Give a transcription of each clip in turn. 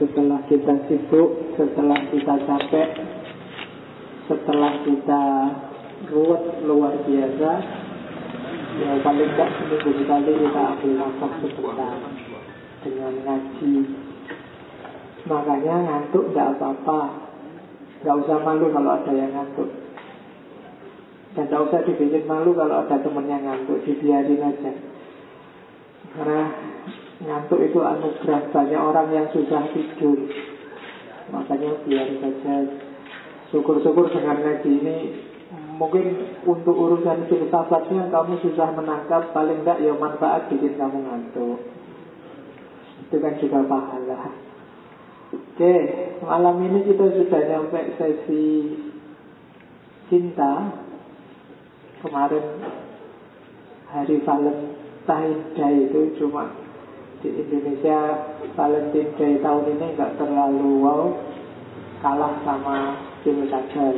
setelah kita sibuk, setelah kita capek, setelah kita ruwet luar biasa, ya paling tidak seminggu sekali kita ambil nafas sebentar dengan ngaji. Makanya ngantuk tidak apa-apa, nggak usah malu kalau ada yang ngantuk. Dan tidak usah dibikin malu kalau ada temennya ngantuk, dibiarin aja. Karena ngantuk itu anugerah banyak orang yang susah tidur. Makanya biar saja syukur-syukur dengan ngaji ini. Mungkin untuk urusan filsafatnya kamu susah menangkap paling tidak ya manfaat bikin kamu ngantuk. Itu kan juga pahala. Oke malam ini kita sudah sampai sesi cinta. Kemarin hari Valentine Day itu cuma di Indonesia Valentine Day tahun ini nggak terlalu wow kalah sama pilkada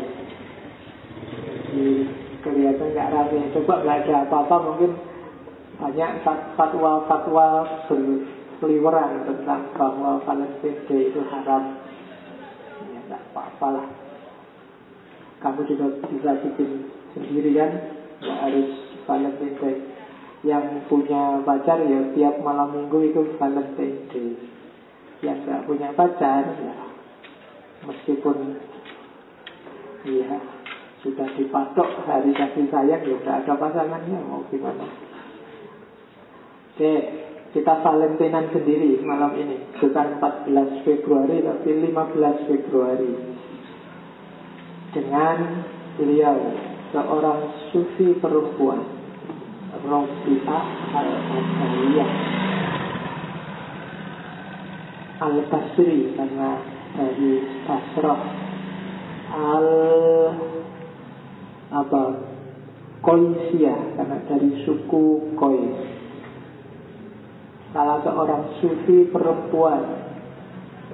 jadi kelihatan nggak rame. Coba ada apa-apa mungkin banyak fatwa-fatwa berseliweran tentang bahwa Palestina Day itu haram. Ya nggak apa-apa lah. Kamu juga bisa bikin sendirian nggak harus Valentine Day yang punya pacar ya tiap malam minggu itu Valentine Day. Yang nggak punya pacar ya meskipun Iya, sudah dipatok hari kasih sayang ya udah ada pasangannya mau gimana. Oke, kita Valentinan sendiri malam ini. Bukan 14 Februari tapi 15 Februari. Dengan beliau Seorang sufi perempuan Al-Basri Karena dari Basrah al apa? Koisia karena dari suku Kois salah seorang sufi perempuan.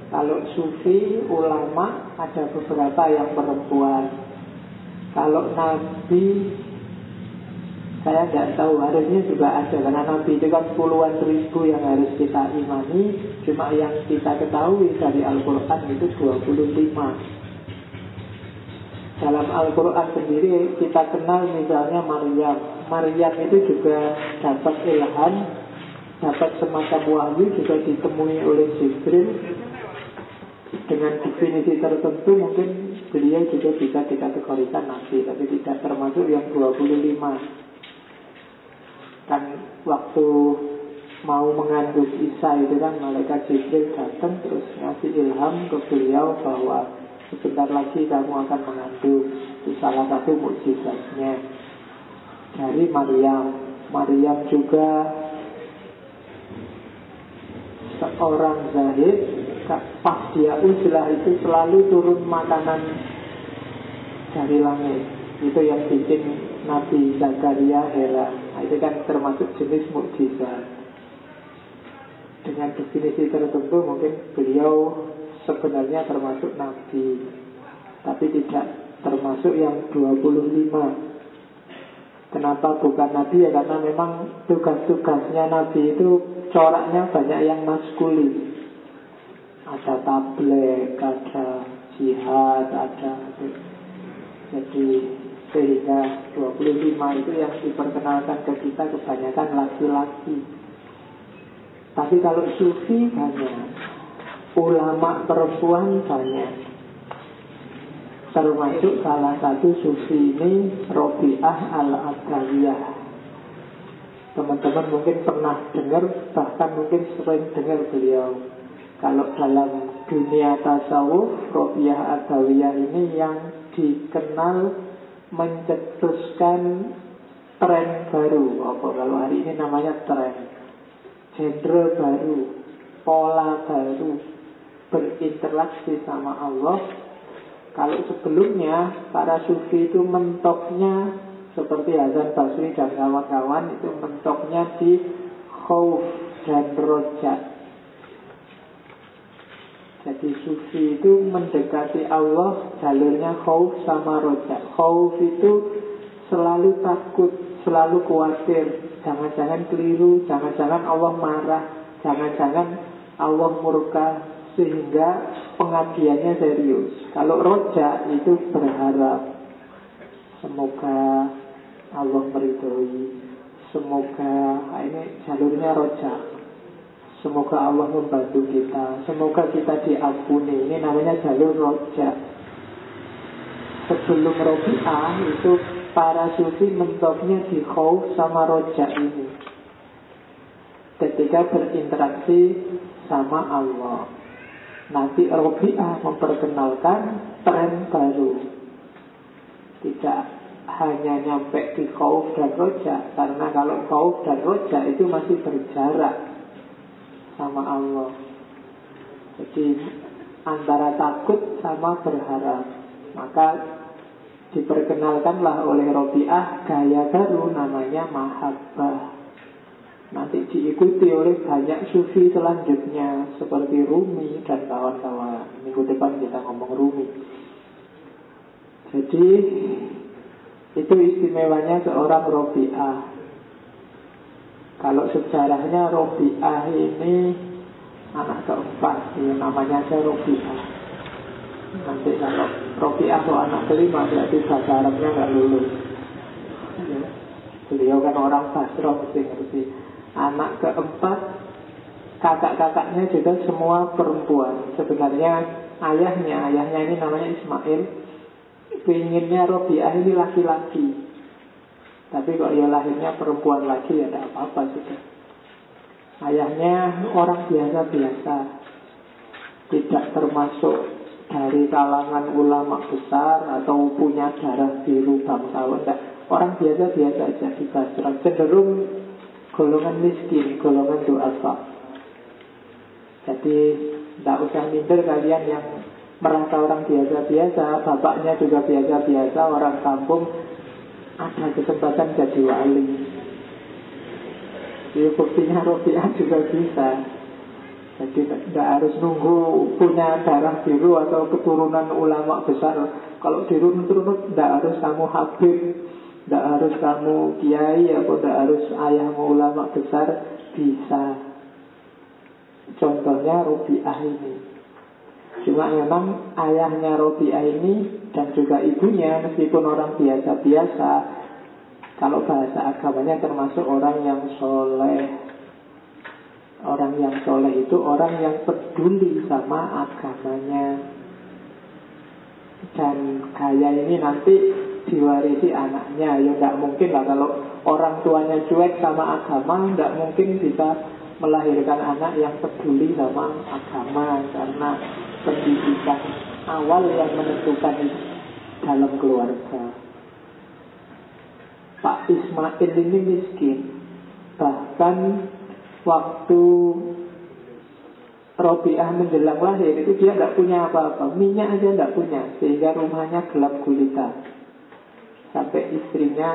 Kalau sufi ulama ada beberapa yang perempuan. Kalau nabi saya nggak tahu harusnya juga ada. Karena nabi itu kan puluhan ribu yang harus kita imani. Cuma yang kita ketahui dari Al-Quran itu 25 dalam Al-Quran sendiri kita kenal misalnya Maryam. Maryam itu juga dapat ilham Dapat semacam wahyu juga ditemui oleh Jibril. Dengan definisi tertentu mungkin beliau juga bisa dikategorikan nabi Tapi tidak termasuk yang 25 Kan waktu mau mengandung Isa itu kan malaikat Jibril datang terus ngasih ilham ke beliau bahwa Sebentar lagi kamu akan mengandung Itu salah satu mukjizatnya Dari Maryam. Maryam juga Seorang zahid Pas dia uzlah itu selalu turun makanan Dari langit. Itu yang bikin Nabi Zakaria heran nah, Itu kan termasuk jenis mukjizat. Dengan definisi tertentu mungkin beliau sebenarnya termasuk Nabi Tapi tidak termasuk yang 25 Kenapa bukan Nabi? Ya karena memang tugas-tugasnya Nabi itu coraknya banyak yang maskulin. Ada tablet, ada jihad, ada Jadi sehingga 25 itu yang diperkenalkan ke kita kebanyakan laki-laki. Tapi kalau sufi banyak. Ulama perempuan banyak. Termasuk salah satu sufi ini Robiah al-Adawiyah teman-teman mungkin pernah dengar bahkan mungkin sering dengar beliau. Kalau dalam dunia tasawuf Robiah Adawiyah ini yang dikenal mencetuskan tren baru. Apa kalau hari ini namanya tren? Genre baru pola baru berinteraksi sama Allah. Kalau sebelumnya para sufi itu mentoknya Seperti Hasan Basri dan kawan-kawan Itu mentoknya di khauf dan rojak Jadi sufi itu mendekati Allah Jalurnya khauf sama rojak. Khauf itu selalu takut Selalu khawatir. Jangan-jangan keliru Jangan-jangan Allah marah Jangan-jangan Allah murka Sehingga pengajiannya serius. Kalau rojak itu berharap Semoga Allah meridhoi Semoga ah, ini jalurnya rojak Semoga Allah membantu kita. Semoga kita diampuni. Ini namanya jalur rojak. Sebelum Robi'ah itu para sufi mentoknya di khauf sama rojak ini. Ketika berinteraksi sama Allah. Nanti Robi'ah memperkenalkan tren baru. Tidak hanya nyampe di khauf dan rojak. Karena kalau khauf dan rojak itu masih berjarak sama Allah Jadi antara takut sama berharap Maka diperkenalkanlah oleh Robiah gaya baru namanya mahabbah. Nanti diikuti oleh banyak sufi selanjutnya seperti Rumi dan kawan-kawan. Minggu depan kita ngomong Rumi. Jadi itu istimewanya seorang Robiah. Kalau sejarahnya Robiah ini anak keempat, ya, namanya saya Robiah. Nanti kalau Rofi'ah atau anak kelima berarti bahasa Arabnya nggak lulus. Ya. Beliau kan orang Basro mesti ngerti. Anak keempat, kakak-kakaknya juga semua perempuan. Sebenarnya ayahnya, ayahnya ini namanya Ismail. Pinginnya Robi'ah ini laki-laki. Tapi kalau dia lahirnya perempuan lagi ya tidak apa-apa sudah. Ayahnya orang biasa-biasa. Tidak termasuk dari kalangan ulama besar atau punya darah biru bangsawan. Orang biasa-biasa aja di Basra cenderung golongan miskin, golongan duafa. Jadi tidak usah minder kalian yang merasa orang biasa-biasa, bapaknya juga biasa-biasa, orang kampung ada kesempatan jadi wali. Jadi buktinya Robiah juga bisa. Jadi tidak harus nunggu punya darah biru atau keturunan ulama besar. Kalau dirunut-runut tidak harus kamu habib, tidak harus kamu kiai atau tidak harus ayahmu ulama besar bisa. Contohnya Robiah ini. Cuma memang ayahnya Robiah ini dan juga ibunya meskipun orang biasa-biasa, kalau bahasa agamanya termasuk orang yang soleh, Orang yang soleh itu orang yang peduli sama agamanya. Dan gaya ini nanti diwarisi anaknya. Ya tidak mungkin lah kalau orang tuanya cuek sama agama Tidak mungkin bisa melahirkan anak yang peduli sama agama Karena pendidikan awal yang menentukan dalam keluarga. Pak Ismail ini miskin Bahkan waktu Robiah menjelang lahir itu dia tidak punya apa-apa Minyak aja tidak punya Sehingga rumahnya gelap gulita. Sampai istrinya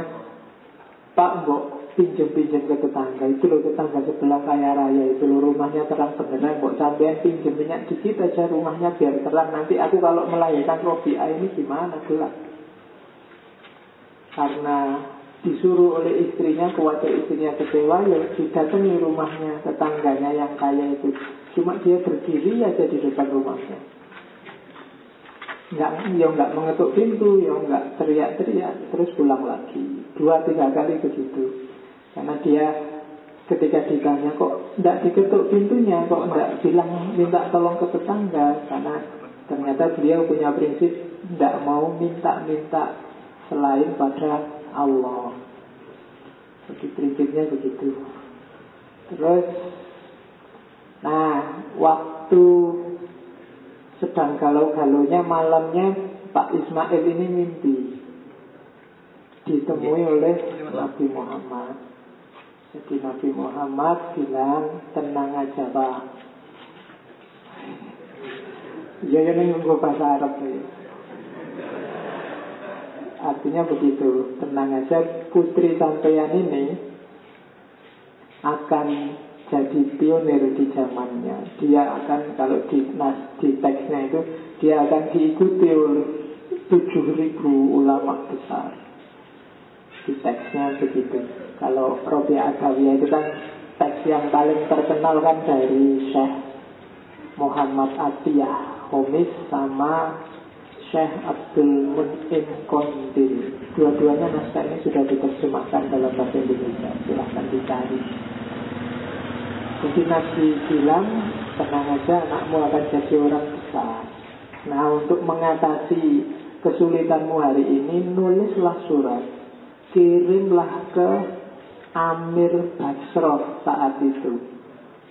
Pak Mbok pinjem-pinjem ke tetangga. Itu loh tetangga sebelah kaya raya Itu loh. Rumahnya terang beneran Mbok sampean pinjem minyak dikit aja rumahnya biar terang. Nanti aku kalau melahirkan Robiah ini gimana gelap? Karena disuruh oleh istrinya khawatir istrinya kecewa ya didatangi rumahnya tetangganya yang kaya itu. Cuma dia berdiri aja di depan rumahnya. Nggak ya nggak mengetuk pintu ya nggak teriak-teriak terus pulang lagi. Dua tiga kali begitu karena dia ketika ditanya kok tidak diketuk pintunya kok tidak bilang minta tolong ke tetangga karena ternyata beliau punya prinsip tidak mau minta-minta selain pada Allah. Jadi prinsipnya begitu. Terus, nah waktu sedang galau-galaunya malamnya Pak Ismail ini mimpi ditemui oleh Nabi Muhammad. Jadi Nabi Muhammad bilang tenang aja Pak. Ya ini nunggu bahasa Arab ya. Artinya begitu, tenang aja putri sampeyan ini akan jadi pionir di zamannya. Dia akan kalau di nas di teksnya itu dia akan diikuti oleh tujuh ribu ulama besar. Di teksnya begitu. Kalau Robi Adawiyah itu kan teks yang paling terkenal kan dari Syekh Muhammad Atiyah Homis sama Syekh Abdul Mun'im Kondil Dua-duanya naskah ini sudah diterjemahkan dalam bahasa Indonesia. Silahkan dicari. Jadi Nabi bilang Tenang aja anakmu akan jadi orang besar. Nah untuk mengatasi kesulitanmu hari ini Nulislah surat Kirimlah ke Amir Basroh saat itu.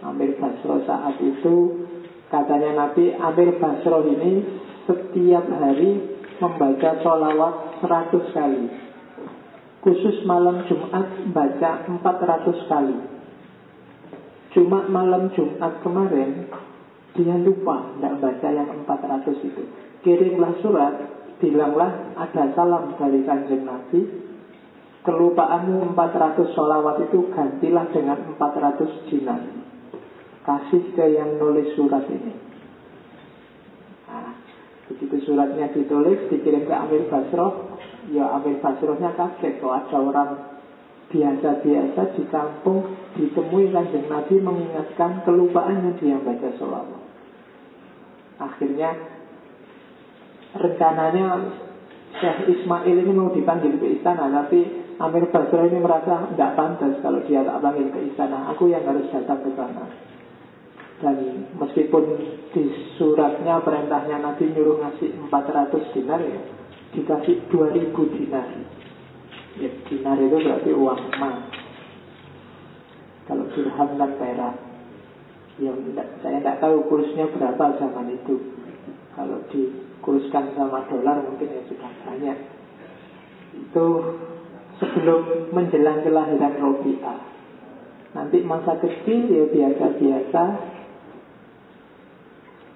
Amir Basroh saat itu Katanya Nabi Amir Basroh ini setiap hari membaca sholawat 100 kali. Khusus malam Jumat baca 400 kali. Cuma malam Jumat kemarin Dia lupa tidak baca yang 400 itu. Kirimlah surat Bilanglah ada salam dari kanjeng Nabi Kelupaanmu 400 sholawat itu gantilah dengan 400 jinak kasih ke yang nulis surat ini. Nah, begitu suratnya ditulis, dikirim ke Amir Basroh, ya Amir Basrohnya kaget kok ada orang biasa-biasa di kampung ditemui kanjeng Nabi mengingatkan kelupaannya dia baca sholawat. Akhirnya rencananya Syekh Ismail ini mau dipanggil ke istana, tapi Amir Basroh ini merasa tidak pantas kalau dia tak panggil ke istana. Aku yang harus datang ke sana. Dan meskipun di suratnya perintahnya Nabi nyuruh ngasih 400 dinar ya Dikasih 2000 dinar. Ya, Dinar itu berarti uang emas. Kalau dirham kan perak. Ya, Saya tidak tahu kursnya berapa zaman itu. Kalau dikurskan sama dolar mungkin ya sudah banyak. Itu sebelum menjelang kelahiran Robi'ah Nanti masa kecil ya biasa-biasa.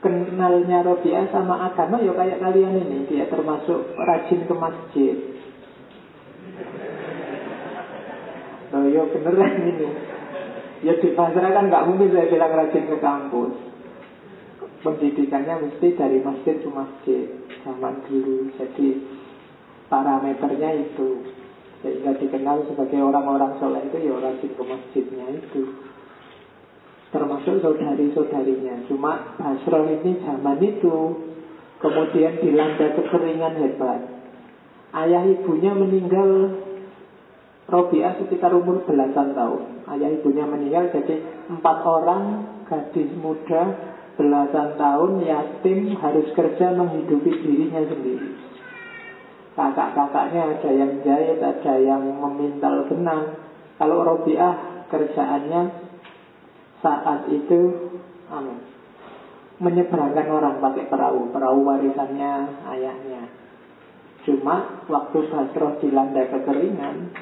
Kenalnya Robiah sama agama ya kayak kalian ini dia termasuk rajin ke masjid. Oh ya beneran ini. Ya di pasar kan nggak mungkin saya bilang rajin ke kampus. Pendidikannya mesti dari masjid ke masjid zaman dulu. Jadi parameternya itu sehingga dikenal sebagai orang-orang soleh itu ya rajin ke masjidnya itu termasuk saudari-saudarinya. Cuma Basro ini zaman itu kemudian dilanda kekeringan hebat. Ayah ibunya meninggal Robiah sekitar umur belasan tahun. Ayah ibunya meninggal jadi empat orang gadis muda belasan tahun yatim harus kerja menghidupi dirinya sendiri. Kakak-kakaknya ada yang jahit, ada yang memintal benang. Kalau Robiah kerjaannya saat itu amin, menyeberangkan orang pakai perahu, perahu warisannya ayahnya. Cuma waktu Basroh dilanda kekeringan,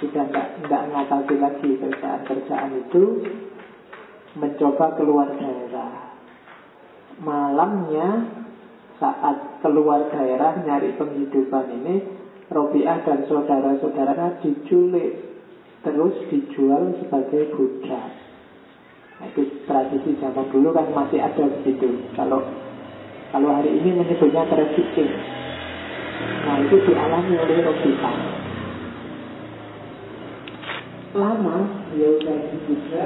sudah tidak ngatasi lagi kerjaan-kerjaan itu, mencoba keluar daerah. Malamnya saat keluar daerah nyari penghidupan ini, Robiah dan saudara-saudaranya diculik terus dijual sebagai budak. Nah, itu tradisi zaman dulu kan masih ada begitu. Kalau kalau hari ini menyebutnya trafficking. Nah itu dialami oleh Robita. Lama dia udah juga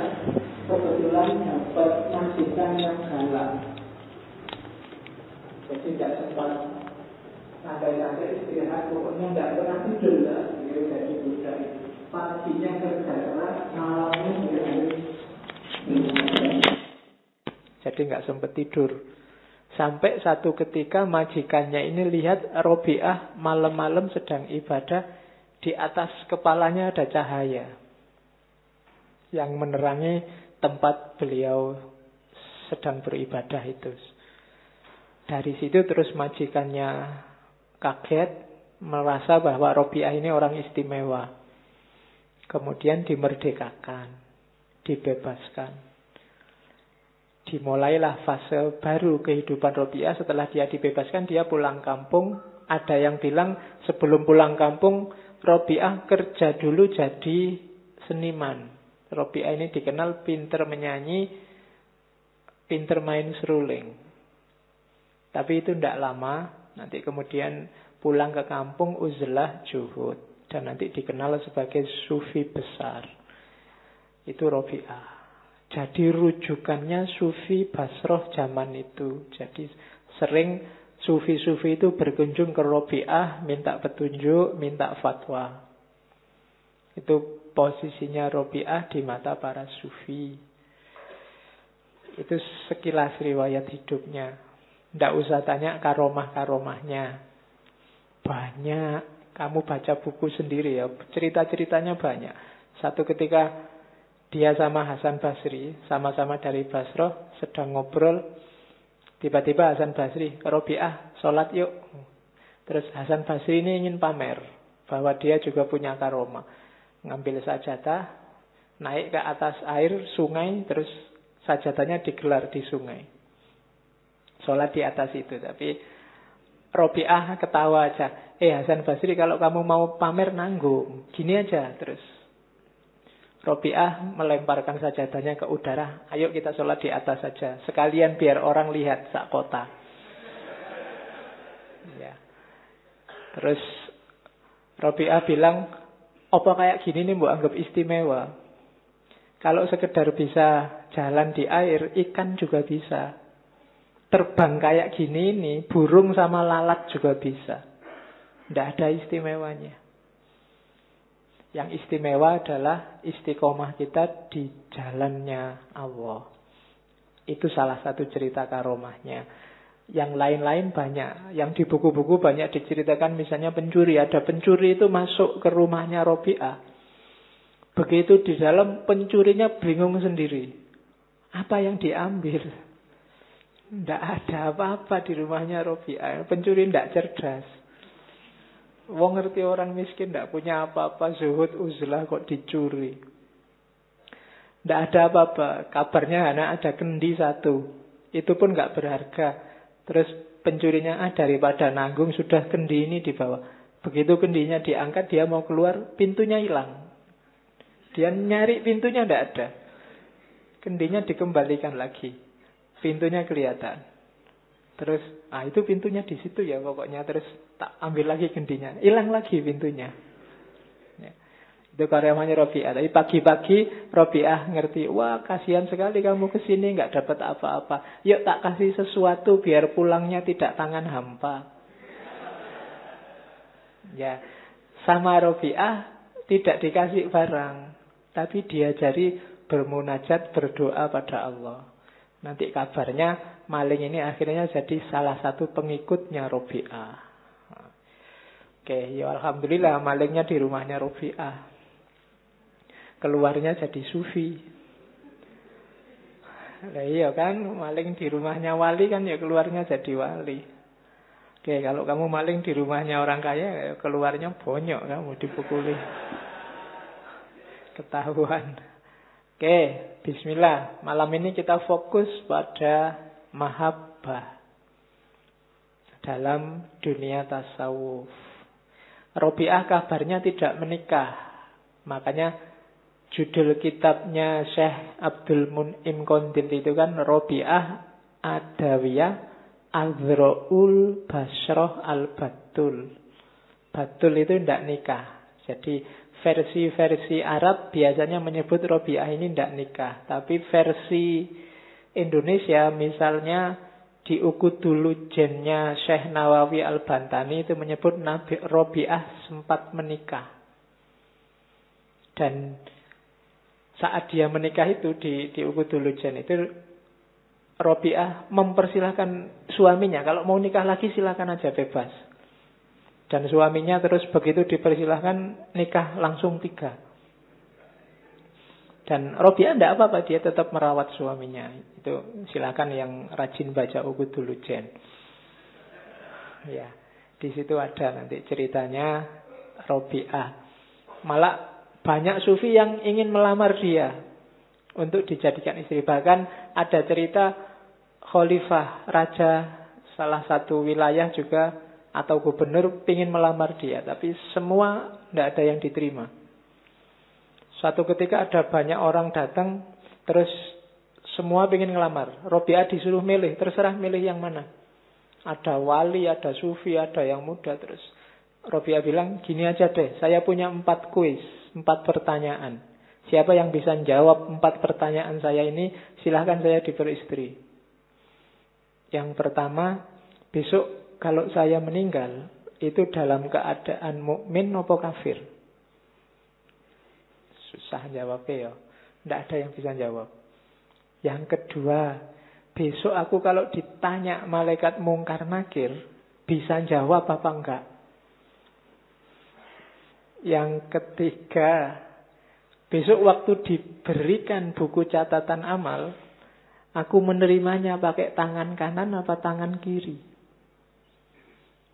kebetulan dapat majikan yang galak. Jadi tidak sempat santai-santai istirahat, pokoknya tidak pernah tidur lah. Dia jadi budak Paginya kerja keras, malamnya dia harus jadi nggak sempat tidur. Sampai satu ketika majikannya ini lihat Robiah malam-malam sedang ibadah di atas kepalanya ada cahaya yang menerangi tempat beliau sedang beribadah itu. Dari situ terus majikannya kaget merasa bahwa Robiah ini orang istimewa. Kemudian dimerdekakan dibebaskan. Dimulailah fase baru kehidupan Robiah setelah dia dibebaskan, dia pulang kampung. Ada yang bilang sebelum pulang kampung, Robiah kerja dulu jadi seniman. Robiah ini dikenal pinter menyanyi, pinter main seruling. Tapi itu tidak lama, nanti kemudian pulang ke kampung uzlah juhud. Dan nanti dikenal sebagai sufi besar. Itu Robi'ah. jadi rujukannya sufi Basroh zaman itu. Jadi sering sufi-sufi itu berkunjung ke Robiah, minta petunjuk, minta fatwa. Itu posisinya Robiah di mata para sufi. Itu sekilas riwayat hidupnya. Tidak usah tanya karomah-karomahnya. Banyak kamu baca buku sendiri ya, cerita-ceritanya banyak. Satu ketika dia sama Hasan Basri, sama-sama dari Basroh, sedang ngobrol. Tiba-tiba Hasan Basri, Robiah, sholat yuk. Terus Hasan Basri ini ingin pamer bahwa dia juga punya karoma. Ngambil sajadah, naik ke atas air sungai, terus sajadahnya digelar di sungai. Sholat di atas itu, tapi Robiah ketawa aja. Eh Hasan Basri kalau kamu mau pamer nanggung. Gini aja terus. Robiah melemparkan sajadahnya ke udara. Ayo kita sholat di atas saja. Sekalian biar orang lihat sak kota. Ya. Terus Robiah bilang, apa kayak gini nih bu anggap istimewa. Kalau sekedar bisa jalan di air, ikan juga bisa. Terbang kayak gini nih, burung sama lalat juga bisa. Tidak ada istimewanya. Yang istimewa adalah istiqomah kita di jalannya Allah. Itu salah satu cerita karomahnya. Yang lain-lain banyak. Yang di buku-buku banyak diceritakan misalnya pencuri. Ada pencuri itu masuk ke rumahnya Robi'ah. Begitu di dalam pencurinya bingung sendiri. Apa yang diambil? Tidak ada apa-apa di rumahnya Robi'ah. Pencuri tidak cerdas. Wong ngerti orang miskin tidak punya apa-apa, zuhud uzlah kok dicuri. Tidak ada apa-apa. Kabarnya hanya ada kendi satu. Itu pun nggak berharga. Terus pencurinya ah daripada nanggung sudah kendi ini dibawa. Begitu kendinya diangkat dia mau keluar pintunya hilang. Dia nyari pintunya tidak ada. Kendinya dikembalikan lagi. Pintunya kelihatan. Terus, ah itu pintunya di situ ya pokoknya. Terus tak ambil lagi gendinya. Hilang lagi pintunya. Ya. Itu karyawannya Robi'ah. Tapi pagi-pagi Robi'ah ngerti, wah kasihan sekali kamu ke sini nggak dapat apa-apa. Yuk tak kasih sesuatu biar pulangnya tidak tangan hampa. Ya, sama Robi'ah tidak dikasih barang. Tapi diajari bermunajat, berdoa pada Allah. Nanti kabarnya maling ini akhirnya jadi salah satu pengikutnya Robi'ah. Oke, ya Alhamdulillah malingnya di rumahnya Robi'ah. Keluarnya jadi sufi. Nah, iya kan, maling di rumahnya wali kan ya keluarnya jadi wali. Oke, kalau kamu maling di rumahnya orang kaya, ya keluarnya bonyok kamu dipukuli. Ketahuan. Oke, bismillah. Malam ini kita fokus pada mahabbah dalam dunia tasawuf. Robiah kabarnya tidak menikah. Makanya judul kitabnya Syekh Abdul Mun'im Kondil itu kan Robiah Adawiyah Azraul Basroh Al-Batul. Batul itu tidak nikah. Jadi versi-versi Arab biasanya menyebut Robiah ini tidak nikah. Tapi versi Indonesia misalnya di dulu jennya Syekh Nawawi Al-Bantani itu menyebut Nabi Robiah sempat menikah. Dan saat dia menikah itu di, di dulu jen itu Robiah mempersilahkan suaminya kalau mau nikah lagi silakan aja bebas. Dan suaminya terus begitu dipersilahkan nikah langsung tiga. Dan Robiah tidak apa-apa, dia tetap merawat suaminya. Itu silakan yang rajin baca dulu Jen. Ya, di situ ada nanti ceritanya Robiah. Malah banyak sufi yang ingin melamar dia untuk dijadikan istri. Bahkan ada cerita khalifah raja salah satu wilayah juga atau gubernur ingin melamar dia, tapi semua tidak ada yang diterima. Suatu ketika ada banyak orang datang, terus semua ingin ngelamar. Robiah disuruh milih, terserah milih yang mana. Ada wali, ada sufi, ada yang muda. Terus Robiah bilang, gini aja deh, saya punya empat kuis, empat pertanyaan. Siapa yang bisa jawab empat pertanyaan saya ini, silahkan saya diberi istri. Yang pertama, besok kalau saya meninggal, itu dalam keadaan mukmin nopo kafir? Susah jawabnya ya. Tidak ada yang bisa jawab. Yang kedua, besok aku kalau ditanya malaikat mungkar nakir, bisa jawab apa enggak? Yang ketiga, besok waktu diberikan buku catatan amal, aku menerimanya pakai tangan kanan apa tangan kiri.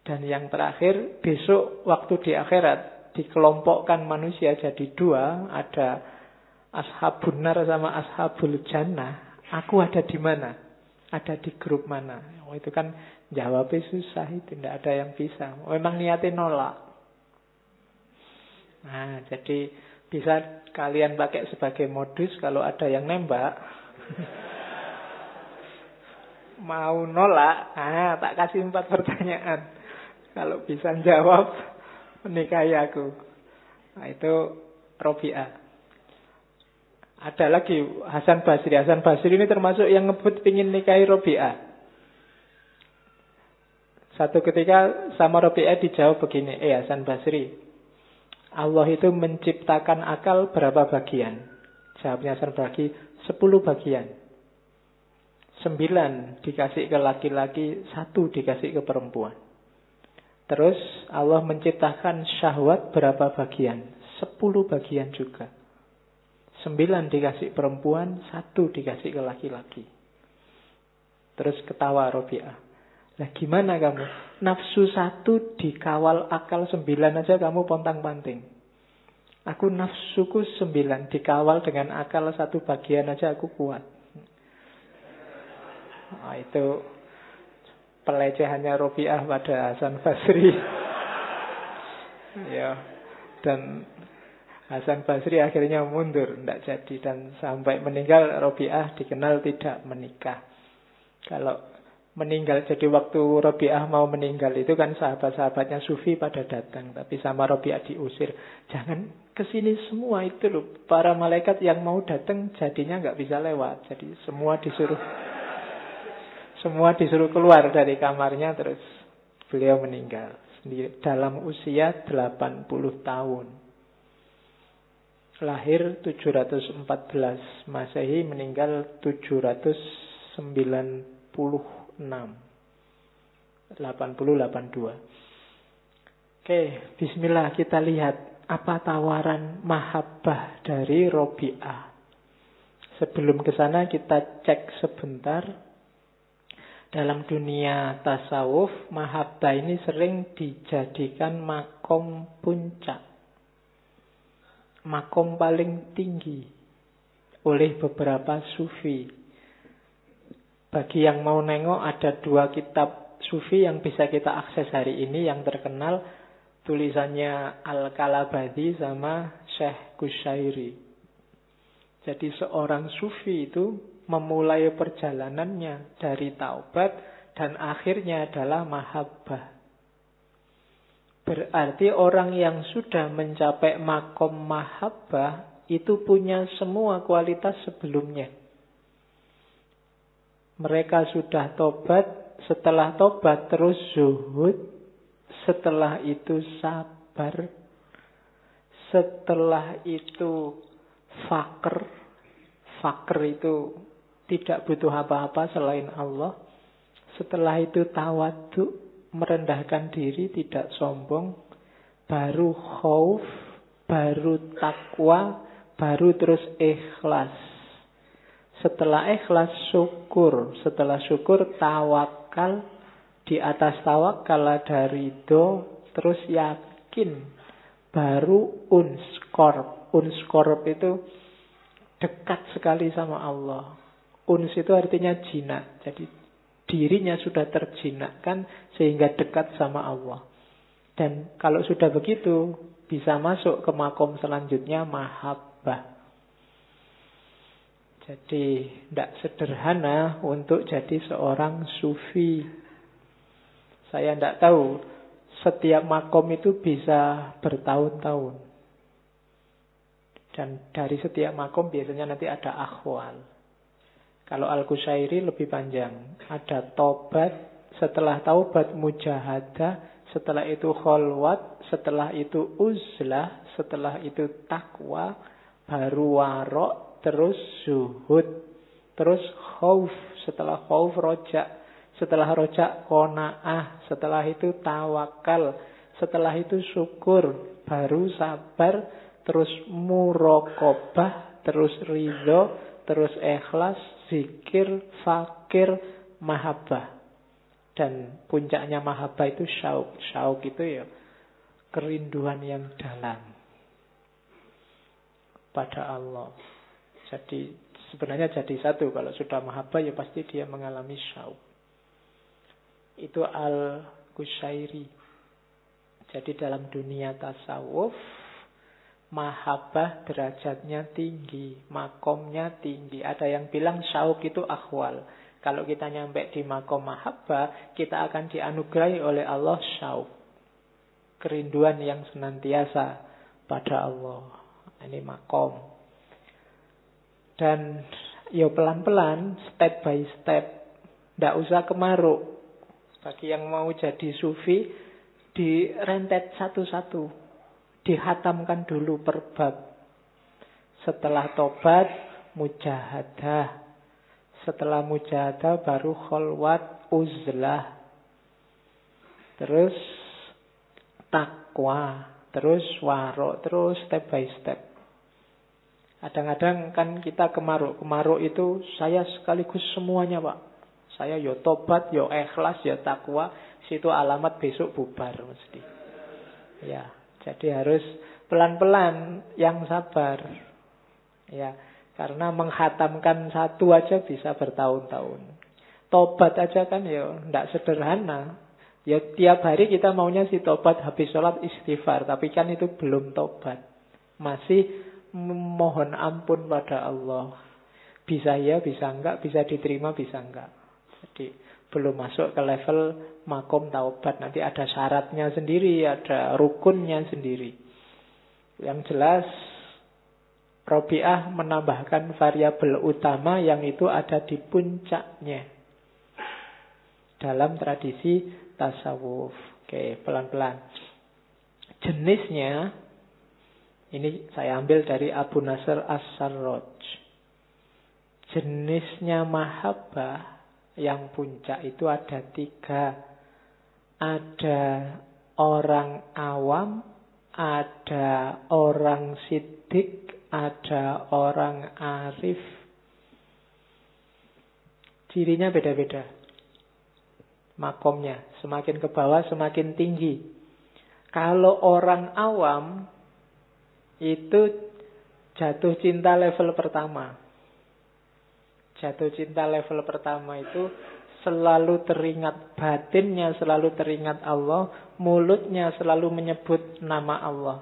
Dan yang terakhir, besok waktu di akhirat, dikelompokkan manusia jadi dua, ada ashabun nar sama ashabul jannah. Aku ada di mana? Ada di grup mana? Oh, itu kan jawabnya susah itu, tidak ada yang bisa. Memang niatnya nolak. Nah, jadi bisa kalian pakai sebagai modus kalau ada yang nembak. Mau nolak, ah tak kasih empat pertanyaan. Kalau bisa jawab, menikahi aku. Nah, itu Robi'ah. Ada lagi Hasan Basri. Hasan Basri ini termasuk yang ngebut pingin nikahi Robi'ah. Satu ketika sama Robi'ah dijawab begini, eh Hasan Basri, Allah itu menciptakan akal berapa bagian? Jawabnya terbagi sepuluh bagian. Sembilan dikasih ke laki-laki, satu dikasih ke perempuan. Terus Allah menciptakan syahwat berapa bagian? Sepuluh bagian juga. Sembilan dikasih perempuan, satu dikasih ke laki-laki. Terus ketawa Robi'ah. Nah gimana kamu? Nafsu satu dikawal akal sembilan aja kamu pontang-panting. Aku nafsuku sembilan dikawal dengan akal satu bagian aja aku kuat. Nah, itu pelecehannya Robiah pada Hasan Basri. ya, dan Hasan Basri akhirnya mundur, tidak jadi dan sampai meninggal Robiah dikenal tidak menikah. Kalau meninggal. Jadi waktu Robiah mau meninggal itu kan sahabat-sahabatnya Sufi pada datang. Tapi sama Robiah diusir. Jangan ke sini semua itu loh. Para malaikat yang mau datang jadinya nggak bisa lewat. Jadi semua disuruh semua disuruh keluar dari kamarnya terus beliau meninggal sendiri dalam usia 80 tahun. Lahir 714 Masehi meninggal 790 80 82. Oke, bismillah kita lihat apa tawaran mahabbah dari Robi'ah. Sebelum ke sana kita cek sebentar dalam dunia tasawuf, mahabbah ini sering dijadikan makom puncak. Makom paling tinggi oleh beberapa sufi. Bagi yang mau nengok ada dua kitab sufi yang bisa kita akses hari ini yang terkenal tulisannya Al-Kalabadi sama Syekh Kusyairi. Jadi seorang sufi itu memulai perjalanannya dari taubat dan akhirnya adalah mahabbah. Berarti orang yang sudah mencapai makom mahabbah itu punya semua kualitas sebelumnya. Mereka sudah tobat, setelah tobat terus zuhud, setelah itu sabar, setelah itu fakir. Fakir itu tidak butuh apa-apa selain Allah. Setelah itu tawadu, merendahkan diri, tidak sombong. Baru khauf, baru takwa, baru terus ikhlas. Setelah ikhlas syukur, setelah syukur tawakal, di atas tawakal ada ridho, terus yakin, baru unskorp. Unskorp itu dekat sekali sama Allah. Uns itu artinya jinak, jadi dirinya sudah terjinakkan sehingga dekat sama Allah. Dan kalau sudah begitu, bisa masuk ke makom selanjutnya mahabbah. Jadi tidak sederhana untuk jadi seorang sufi. Saya tidak tahu setiap makom itu bisa bertahun-tahun. Dan dari setiap makom biasanya nanti ada akhwal. Kalau Al-Qusairi lebih panjang. Ada tobat, setelah taubat mujahadah, setelah itu kholwat, setelah itu uzlah, setelah itu takwa, baru warok, terus zuhud, terus khauf, setelah khauf rojak, setelah rojak kona'ah, setelah itu tawakal, setelah itu syukur, baru sabar, terus murokobah, terus ridho, terus ikhlas, zikir, fakir, mahabbah. Dan puncaknya mahabbah itu syauk. Syauk itu ya kerinduan yang dalam pada Allah. Jadi sebenarnya jadi satu. Kalau sudah mahabbah ya pasti dia mengalami syauk. Itu al-Kusyairi. Jadi dalam dunia tasawuf mahabbah derajatnya tinggi, makomnya tinggi. Ada yang bilang syauk itu akhwal. Kalau kita nyampe di makom mahabbah, kita akan dianugerahi oleh Allah syauk. Kerinduan yang senantiasa pada Allah. Ini makom. Dan ya pelan-pelan, step by step. Tidak usah kemaruk. Bagi yang mau jadi sufi, direntet satu-satu dihatamkan dulu per bab. Setelah tobat, mujahadah. Setelah mujahadah baru kholwat uzlah. Terus takwa. Terus warok. Terus step by step. Kadang-kadang kan kita kemaruk. Kemaruk itu saya sekaligus semuanya pak. Saya yo tobat, yo ikhlas, yo takwa. Situ alamat besok bubar mesti. Ya, jadi harus pelan-pelan yang sabar. Ya, karena menghatamkan satu aja bisa bertahun-tahun. Tobat aja kan ya tidak sederhana. Ya tiap hari kita maunya si tobat habis sholat istighfar. Tapi kan itu belum tobat. Masih mohon ampun pada Allah. Bisa ya, bisa enggak, bisa diterima, bisa enggak. Jadi belum masuk ke level makom taubat. Nanti ada syaratnya sendiri, ada rukunnya sendiri. Yang jelas, Robiah menambahkan variabel utama yang itu ada di puncaknya. Dalam tradisi tasawuf. Oke, pelan-pelan. Jenisnya, ini saya ambil dari Abu Nasr As-Sarraj. Jenisnya mahabbah yang puncak itu ada tiga. Ada orang awam, ada orang sidik, ada orang arif. Cirinya beda-beda. Makomnya semakin ke bawah semakin tinggi. Kalau orang awam itu jatuh cinta level pertama. Jatuh cinta level pertama itu selalu teringat batinnya, selalu teringat Allah, mulutnya selalu menyebut nama Allah.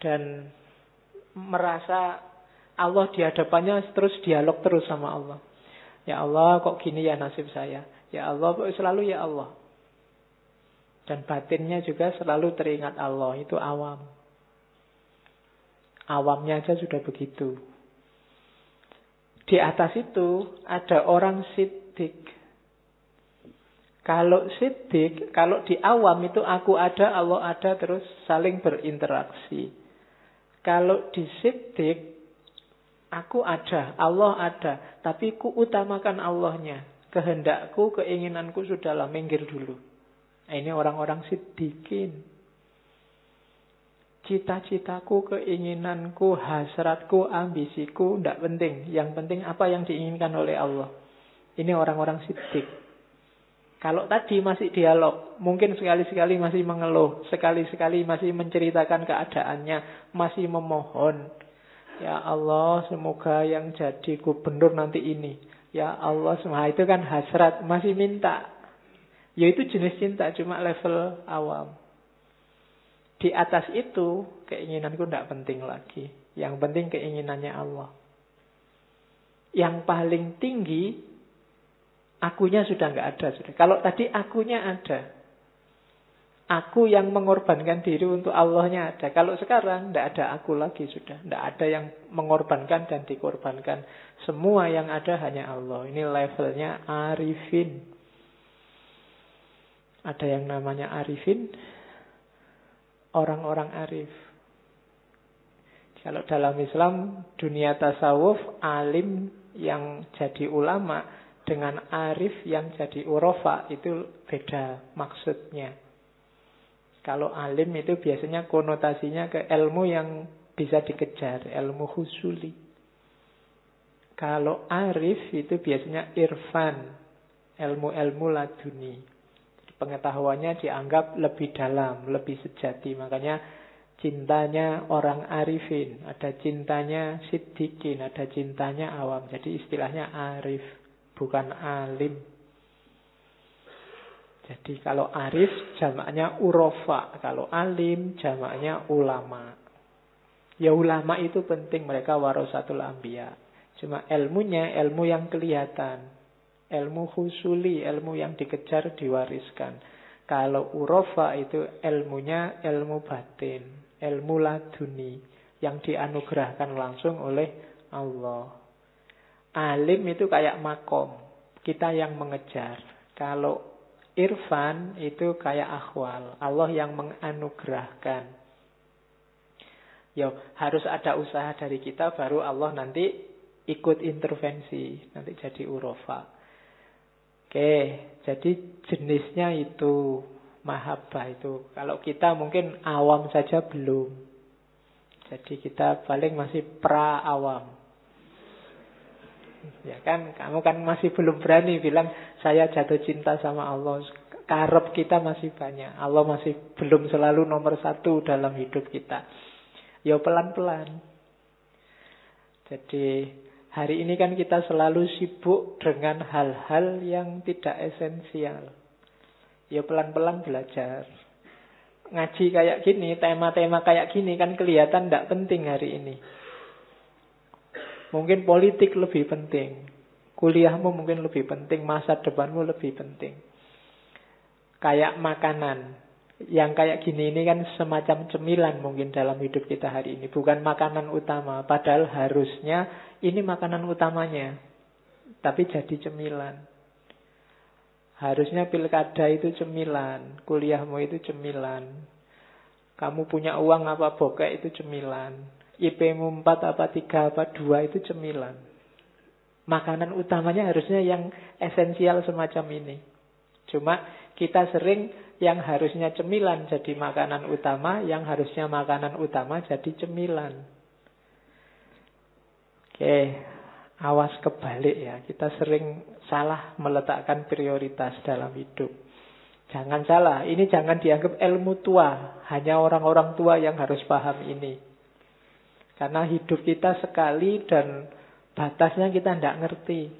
Dan merasa Allah di hadapannya terus dialog terus sama Allah. Ya Allah, kok gini ya nasib saya? Ya Allah, kok selalu ya Allah. Dan batinnya juga selalu teringat Allah, itu awam. Awamnya aja sudah begitu. Di atas itu ada orang sidik. Kalau sidik, kalau di awam itu aku ada, Allah ada, terus saling berinteraksi. Kalau di sidik, aku ada, Allah ada, tapi ku utamakan Allahnya. Kehendakku, keinginanku sudahlah minggir dulu. Nah, ini orang-orang sidikin cita-citaku, keinginanku, hasratku, ambisiku, tidak penting. Yang penting apa yang diinginkan oleh Allah. Ini orang-orang sidik. Kalau tadi masih dialog, mungkin sekali-sekali masih mengeluh, sekali-sekali masih menceritakan keadaannya, masih memohon. Ya Allah, semoga yang jadi gubernur nanti ini. Ya Allah, semua itu kan hasrat, masih minta. Ya itu jenis cinta, cuma level awam. Di atas itu keinginanku tidak penting lagi. Yang penting keinginannya Allah. Yang paling tinggi akunya sudah nggak ada sudah. Kalau tadi akunya ada, Aku yang mengorbankan diri untuk Allahnya ada. Kalau sekarang tidak ada aku lagi sudah. Tidak ada yang mengorbankan dan dikorbankan. Semua yang ada hanya Allah. Ini levelnya arifin. Ada yang namanya arifin. Orang-orang arif. Kalau dalam Islam, dunia tasawuf, alim yang jadi ulama dengan arif yang jadi urofa itu beda maksudnya. Kalau alim itu biasanya konotasinya ke ilmu yang bisa dikejar, ilmu husuli. Kalau arif itu biasanya irfan, ilmu-ilmu laduni. Pengetahuannya dianggap lebih dalam, lebih sejati. Makanya cintanya orang arifin, ada cintanya siddiqin, ada cintanya awam. Jadi istilahnya arif, bukan alim. Jadi kalau arif jamaknya urofa, kalau alim jamaknya ulama. Ya ulama itu penting, mereka warasatul ambia. Cuma ilmunya ilmu yang kelihatan. Ilmu husuli, ilmu yang dikejar, diwariskan. Kalau urofa itu ilmunya ilmu batin, ilmu laduni. Yang dianugerahkan langsung oleh Allah. Alim itu kayak makom. Kita yang mengejar. Kalau Irfan itu kayak akhwal. Allah yang menganugerahkan. Yo, harus ada usaha dari kita baru Allah nanti ikut intervensi. Nanti jadi urofa. Oke, jadi jenisnya itu mahabbah itu. Kalau kita mungkin awam saja belum. Jadi kita paling masih pra awam. Ya kan, kamu kan masih belum berani bilang saya jatuh cinta sama Allah. Karep kita masih banyak. Allah masih belum selalu nomor satu dalam hidup kita. Ya pelan-pelan. Jadi hari ini kan kita selalu sibuk dengan hal-hal yang tidak esensial. Ya pelan-pelan belajar. Ngaji kayak gini, tema-tema kayak gini kan kelihatan tidak penting hari ini. Mungkin politik lebih penting. Kuliahmu mungkin lebih penting. Masa depanmu lebih penting. Kayak makanan. Yang kayak gini ini kan semacam cemilan mungkin dalam hidup kita hari ini. Bukan makanan utama. Padahal harusnya ini makanan utamanya. Tapi jadi cemilan. Harusnya pilkada itu cemilan. Kuliahmu itu cemilan. Kamu punya uang apa bokeh itu cemilan. IP-mu 4 apa 3 apa 2 itu cemilan. Makanan utamanya harusnya yang esensial semacam ini. Cuma kita sering yang harusnya cemilan jadi makanan utama, yang harusnya makanan utama jadi cemilan. Oke, awas kebalik ya. Kita sering salah meletakkan prioritas dalam hidup. Jangan salah, ini jangan dianggap ilmu tua. Hanya orang-orang tua yang harus paham ini. Karena hidup kita sekali dan batasnya kita tidak ngerti.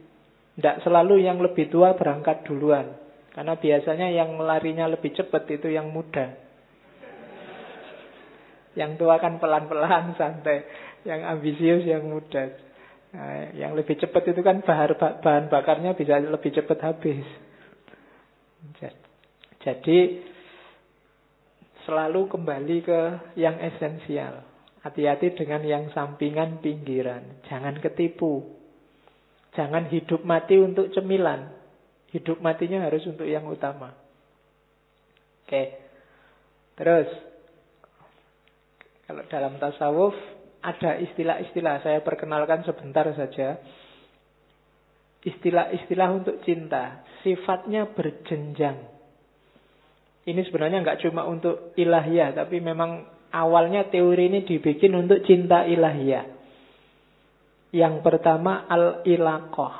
Tidak selalu yang lebih tua berangkat duluan. Karena biasanya yang larinya lebih cepat itu yang muda. Yang tua kan pelan-pelan, santai. Yang ambisius yang muda. Nah, yang lebih cepat itu kan bahan, bahan bakarnya bisa lebih cepat habis. Jadi selalu kembali ke yang esensial. Hati-hati dengan yang sampingan pinggiran. Jangan ketipu. Jangan hidup mati untuk cemilan. Hidup matinya harus untuk yang utama. Oke. Terus. Kalau dalam tasawuf ada istilah-istilah. Saya perkenalkan sebentar saja. Istilah-istilah untuk cinta. Sifatnya berjenjang. Ini sebenarnya nggak cuma untuk ilahiyah. Tapi memang awalnya teori ini dibikin untuk cinta ilahiyah. Yang pertama al-ilaqah.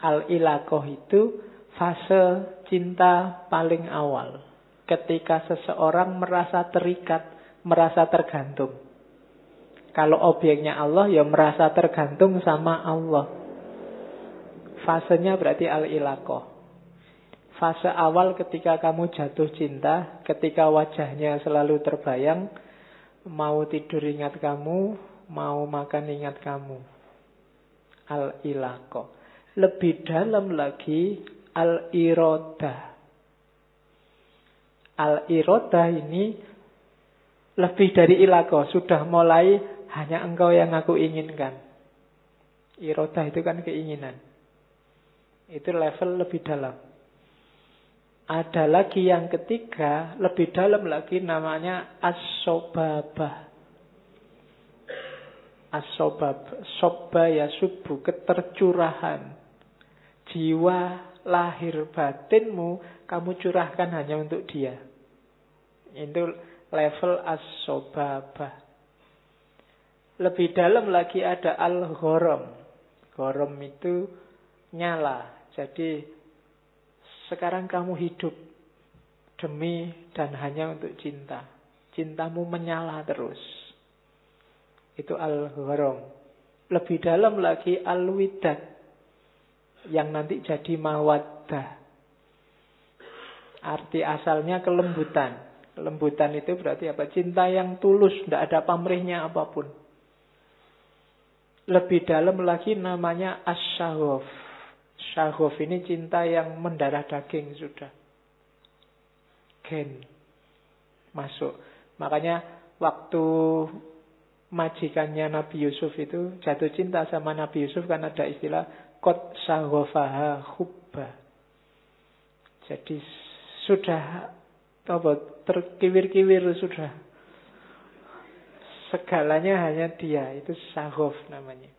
Al-ilaqah itu fase cinta paling awal. Ketika seseorang merasa terikat, merasa tergantung. Kalau objeknya Allah, ya merasa tergantung sama Allah. Fasenya berarti al-ilaqah. Fase awal ketika kamu jatuh cinta, ketika wajahnya selalu terbayang, Mau tidur ingat kamu, mau makan ingat kamu. Al-ilako. Lebih dalam lagi al-iroda. Al-irodah ini lebih dari ilako. Sudah mulai hanya engkau yang aku inginkan. Irodah itu kan keinginan. Itu level lebih dalam. Ada lagi yang ketiga, lebih dalam lagi namanya asobabah. Asobab, soba ya subuh, ketercurahan. Jiwa lahir batinmu, kamu curahkan hanya untuk dia. Itu level asobabah. Lebih dalam lagi ada al-ghorom. Ghorom itu nyala. Jadi sekarang kamu hidup demi dan hanya untuk cinta. Cintamu menyala terus. Itu al-gharam. Lebih dalam lagi al-widad. Yang nanti jadi mawaddah. Arti asalnya kelembutan. Kelembutan itu berarti apa? Cinta yang tulus, tidak ada pamrihnya apa pun. Lebih dalam lagi namanya asyaghof Syahuf ini cinta yang mendarah daging sudah. Gen. Masuk. Makanya waktu majikannya Nabi Yusuf itu jatuh cinta sama Nabi Yusuf kan ada istilah kot sahofaha hubba. Jadi sudah apa terkiwir-kiwir sudah. Segalanya hanya dia, itu sahof namanya.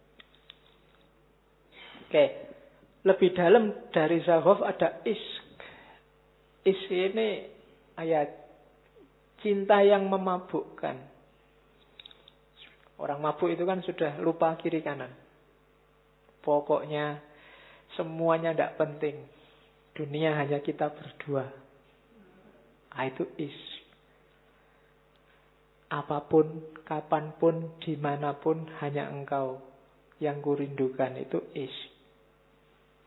Oke. Lebih dalam dari Zahov ada isk. Isk ini ayat cinta yang memabukkan. Orang mabuk itu kan sudah lupa kiri kanan. Pokoknya semuanya tidak penting. Dunia hanya kita berdua. Nah, itu is. Apa pun, kapan pun, di mana pun, hanya engkau yang kurindukan itu is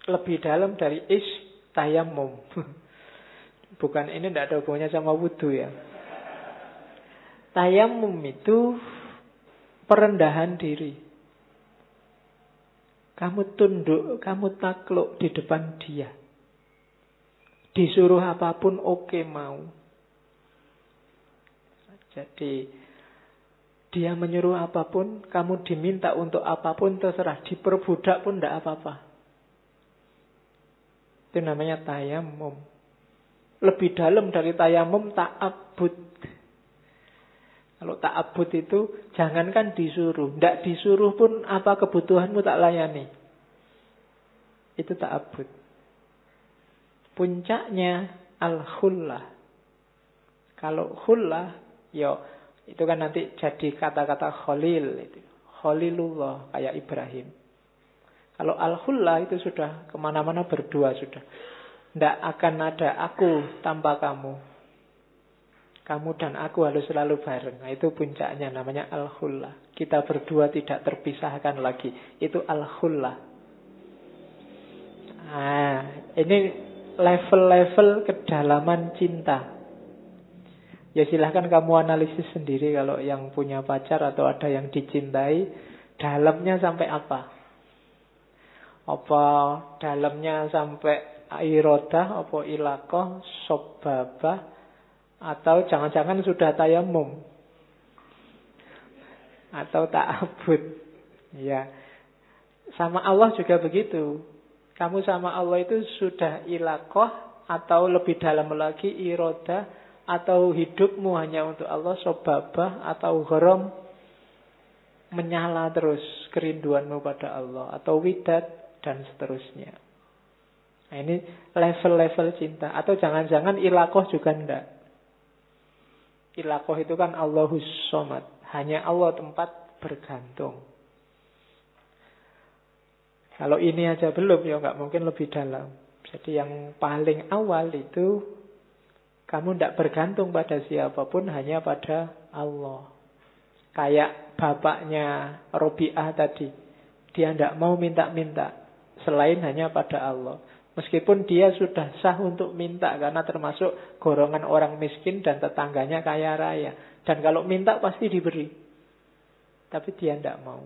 lebih dalam dari is tayamum. Bukan ini tidak ada hubungannya sama wudhu ya. Tayamum itu perendahan diri. Kamu tunduk, kamu takluk di depan dia. Disuruh apa pun oke okay, mau. Jadi dia menyuruh apa pun, kamu diminta untuk apa pun terserah. Diperbudak pun tidak apa-apa. Itu namanya tayamum. Lebih dalam dari tayamum ta'abud. Kalau ta'abud itu jangankan disuruh. Tidak disuruh pun apa kebutuhanmu tak layani. Itu ta'abud. Puncaknya al-khullah. Kalau khullah, yo itu kan nanti jadi kata-kata khalil itu. Khalilullah kayak Ibrahim. Kalau al-khullah itu sudah ke mana-mana berdua sudah. Tidak akan ada aku tanpa kamu. Kamu dan aku harus selalu bareng. Nah, itu puncaknya namanya al-khullah. Kita berdua tidak terpisahkan lagi. Itu al-khullah. Nah, ini level-level kedalaman cinta. Ya silahkan kamu analisis sendiri kalau yang punya pacar atau ada yang dicintai. Dalamnya sampai apa? Apa dalamnya sampai irodah, apa ilakoh, sobabah, atau jangan-jangan sudah tayamum. Atau ta'abud. Ya. Sama Allah juga begitu. Kamu sama Allah itu sudah ilakoh, atau lebih dalam lagi irodah, atau hidupmu hanya untuk Allah, sobabah, atau gharam, menyala terus kerinduanmu pada Allah. Atau widat, dan seterusnya. Nah, ini level-level cinta. Atau jangan-jangan ilakoh juga enggak. Ilakoh itu kan Allahus somad. Hanya Allah tempat bergantung. Kalau ini aja belum, ya nggak mungkin lebih dalam. Jadi yang paling awal itu kamu tidak bergantung pada siapa pun, hanya pada Allah. Kayak bapaknya Robiah tadi. Dia tidak mau minta-minta selain hanya pada Allah. Meskipun dia sudah sah untuk minta karena termasuk golongan orang miskin dan tetangganya kaya raya. Dan kalau minta pasti diberi. Tapi dia tidak mau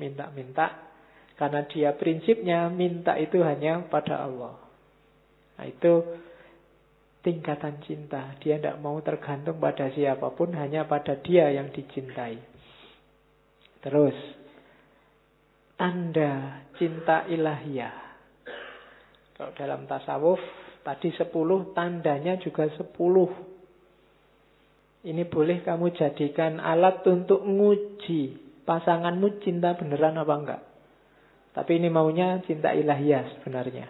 minta-minta karena dia prinsipnya minta itu hanya pada Allah. Nah itu tingkatan cinta. Dia tidak mau tergantung pada siapa pun, hanya pada dia yang dicintai. Terus, tanda cinta ilahiyah. Kalau dalam tasawuf, tadi sepuluh, tandanya juga sepuluh. Ini boleh kamu jadikan alat untuk nguji pasanganmu cinta beneran apa enggak. Tapi ini maunya cinta ilahiyah sebenarnya.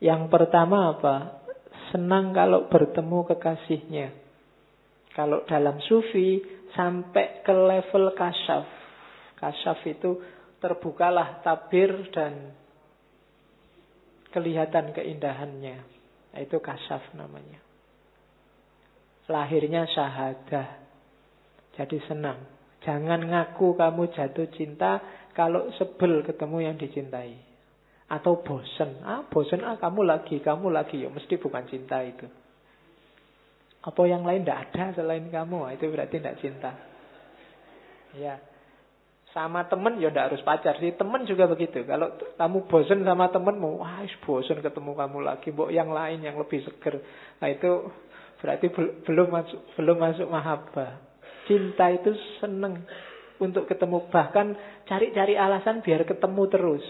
Yang pertama apa? Senang kalau bertemu kekasihnya. Kalau dalam sufi sampai ke level kasyaf. Kasyaf itu terbukalah tabir dan kelihatan keindahannya. Nah, itu kasyaf namanya. Lahirnya syahadah. Jadi senang. Jangan ngaku kamu jatuh cinta kalau sebel ketemu yang dicintai. Atau bosen. Ah, bosen ah kamu lagi, kamu lagi. Ya mesti bukan cinta itu. Apa yang lain tidak ada selain kamu. Ah, itu berarti tidak cinta. Ya. Sama temen ya tidak harus pacar sih. Temen juga begitu. Kalau kamu bosen sama temenmu, wah bosen ketemu kamu lagi. Mbok yang lain yang lebih seger. Nah itu berarti belum masuk belum masuk mahabbah. Cinta itu seneng untuk ketemu. Bahkan cari-cari alasan biar ketemu terus.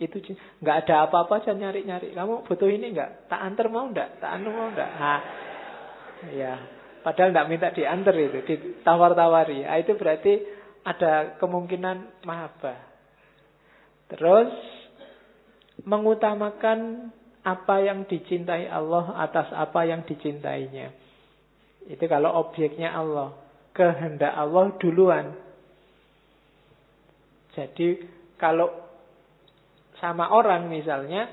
Itu nggak ada apa-apa aja nyari-nyari. Kamu butuh ini nggak? Tak antar mau nggak? Tak anu mau nggak? Nah, ya. Padahal nggak minta diantar itu, ditawar-tawari. Nah, itu berarti ada kemungkinan mahabbah. Terus mengutamakan apa yang dicintai Allah atas apa yang dicintainya. Itu kalau objeknya Allah. Kehendak Allah duluan. Jadi kalau sama orang misalnya,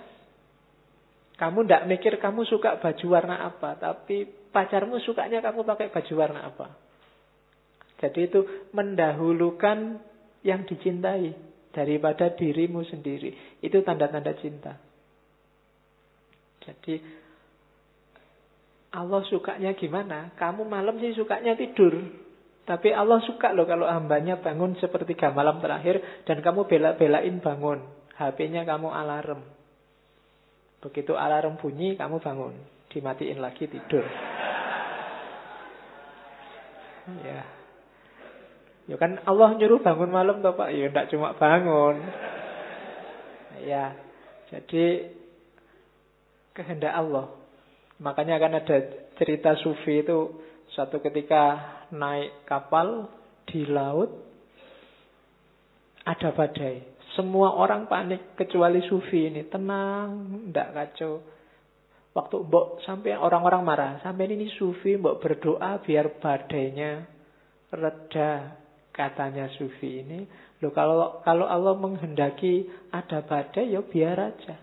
kamu tidak mikir kamu suka baju warna apa, tapi pacarmu sukanya kamu pakai baju warna apa. Jadi itu mendahulukan yang dicintai daripada dirimu sendiri. Itu tanda-tanda cinta. Jadi Allah sukanya gimana? Kamu malam sih sukanya tidur. Tapi Allah suka loh kalau hambanya bangun sepertiga malam terakhir dan kamu bela-belain bangun. HP-nya kamu alarm. Begitu alarm bunyi, kamu bangun. Dimatiin lagi tidur. Ya. Ya kan Allah nyuruh bangun malam toh Pak. Ya enggak cuma bangun. Ya. Jadi kehendak Allah. Makanya kan ada cerita sufi itu suatu ketika naik kapal di laut ada badai. Semua orang panik kecuali sufi ini tenang, tidak kacau. Waktu mbok sampai orang-orang marah, sampai ini sufi mbok berdoa biar badainya reda katanya sufi ini. Loh kalau kalau Allah menghendaki ada badai ya biar aja.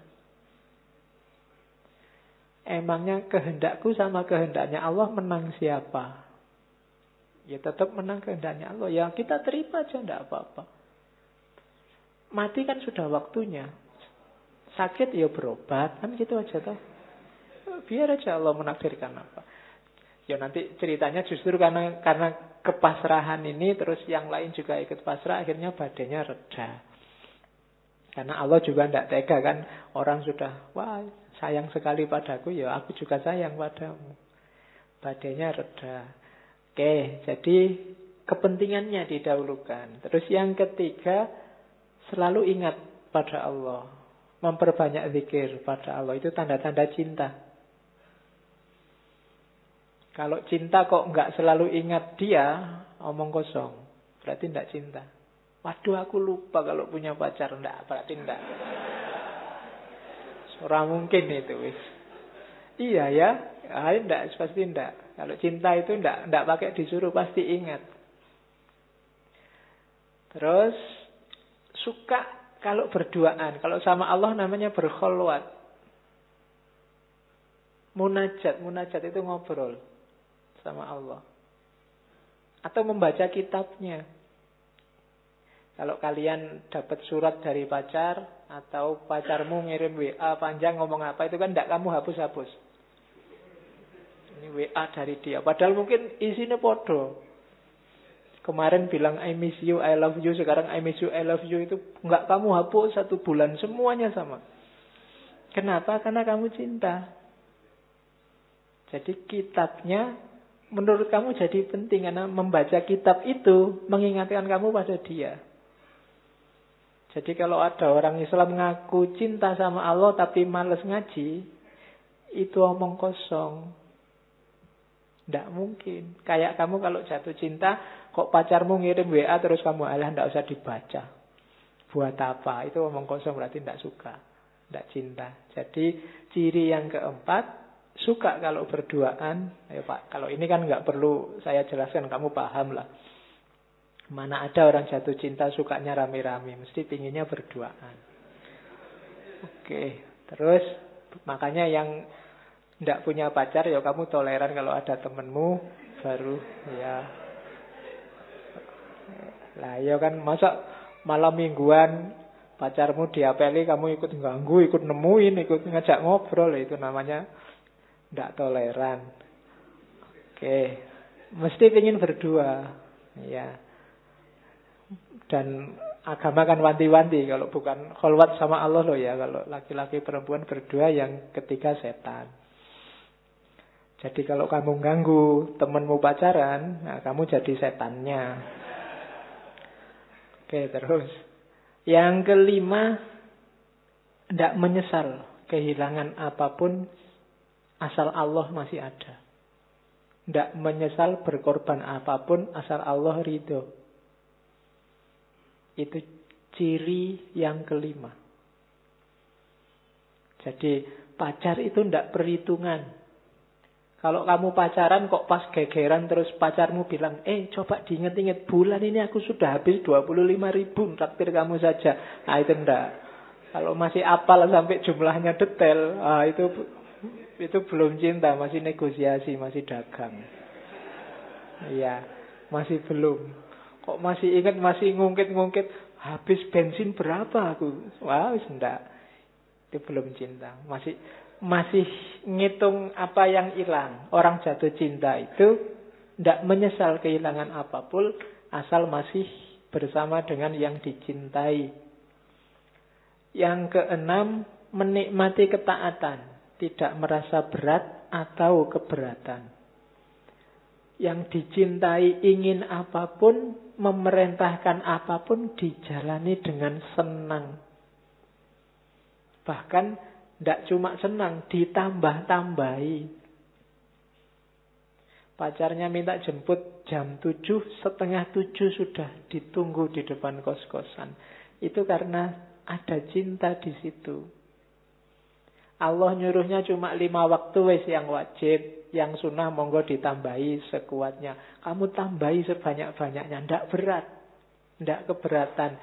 Emangnya kehendakku sama kehendaknya Allah menang siapa? Ya tetap menang kehendaknya Allah. Ya kita terima aja, tidak apa-apa. Mati kan sudah waktunya. Sakit ya berobat, kan gitu aja toh. Biar aja Allah menakdirkan apa. Ya nanti ceritanya justru karena karena kepasrahan ini terus yang lain juga ikut pasrah akhirnya badannya reda. Karena Allah juga tidak tega kan orang sudah wah sayang sekali padaku, ya aku juga sayang padamu. Badainya reda. Oke, jadi kepentingannya didahulukan. Terus yang ketiga, selalu ingat pada Allah. Memperbanyak zikir pada Allah. Itu tanda-tanda cinta. Kalau cinta kok nggak selalu ingat dia, omong kosong. Berarti tidak cinta. Waduh aku lupa kalau punya pacar. Enggak, berarti enggak. Orang mungkin itu wis. Iya ya, ah, enggak pasti enggak. Kalau cinta itu enggak enggak pakai disuruh pasti ingat. Terus suka kalau berduaan, kalau sama Allah namanya berkholwat. Munajat, munajat itu ngobrol sama Allah. Atau membaca kitabnya. Kalau kalian dapat surat dari pacar atau pacarmu ngirim WA panjang ngomong apa itu kan tidak kamu hapus-hapus. Ini WA dari dia. Padahal mungkin isinya podo. Kemarin bilang I miss you, I love you. Sekarang I miss you, I love you itu nggak kamu hapus satu bulan semuanya sama. Kenapa? Karena kamu cinta. Jadi kitabnya menurut kamu jadi penting karena membaca kitab itu mengingatkan kamu pada dia. Jadi kalau ada orang Islam ngaku cinta sama Allah tapi males ngaji, itu omong kosong. Tidak mungkin. Kayak kamu kalau jatuh cinta, kok pacarmu ngirim WA terus kamu alah tidak usah dibaca. Buat apa? Itu omong kosong berarti tidak suka. Tidak cinta. Jadi ciri yang keempat, suka kalau berduaan. Ya Pak, kalau ini kan nggak perlu saya jelaskan, kamu paham lah. Mana ada orang jatuh cinta sukanya rame-rame, mesti pinginnya berduaan. Oke, terus makanya yang tidak punya pacar ya kamu toleran kalau ada temenmu baru ya. Lah ya kan masa malam mingguan pacarmu diapeli kamu ikut ganggu, ikut nemuin, ikut ngajak ngobrol itu namanya tidak toleran. Oke, mesti ingin berdua. Ya. Dan agama kan wanti-wanti kalau bukan kholwat sama Allah loh ya kalau laki-laki perempuan berdua yang ketiga setan. Jadi kalau kamu ganggu temenmu pacaran, nah kamu jadi setannya. Oke terus. Yang kelima, tidak menyesal kehilangan apa pun asal Allah masih ada. Tidak menyesal berkorban apa pun asal Allah ridho. Itu ciri yang kelima. Jadi pacar itu tidak perhitungan. Kalau kamu pacaran kok pas gegeran terus pacarmu bilang, eh coba diinget-inget bulan ini aku sudah habis 25 ribu traktir kamu saja. Nah itu enggak. Kalau masih apal sampai jumlahnya detail, ah, itu itu belum cinta, masih negosiasi, masih dagang. Iya, masih belum. Kok masih ingat, masih ngungkit-ngungkit, habis bensin berapa aku? Wah, wis enggak. Itu belum cinta. Masih masih ngitung apa yang hilang. Orang jatuh cinta itu tidak menyesal kehilangan apa pun asal masih bersama dengan yang dicintai. Yang keenam, menikmati ketaatan tidak merasa berat atau keberatan. Yang dicintai ingin apa pun, memerintahkan apa pun dijalani dengan senang. Bahkan tidak cuma senang, ditambah-tambahi. Pacarnya minta jemput jam tujuh, setengah tujuh sudah ditunggu di depan kos-kosan. Itu karena ada cinta di situ. Allah nyuruhnya cuma lima waktu wes yang wajib, yang sunnah monggo ditambahi sekuatnya. Kamu tambahi sebanyak-banyaknya, ndak berat, ndak keberatan.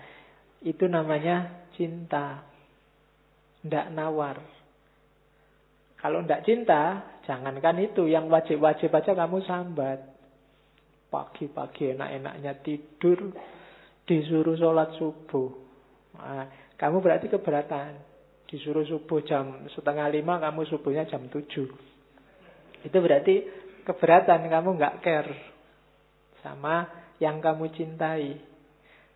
Itu namanya cinta, ndak nawar. Kalau ndak cinta, jangankan itu, yang wajib-wajib aja kamu sambat. Pagi-pagi enak-enaknya tidur, disuruh sholat subuh. Nah, kamu berarti keberatan. Disuruh subuh jam setengah lima, kamu subuhnya jam tujuh. Itu berarti keberatan, kamu nggak care sama yang kamu cintai.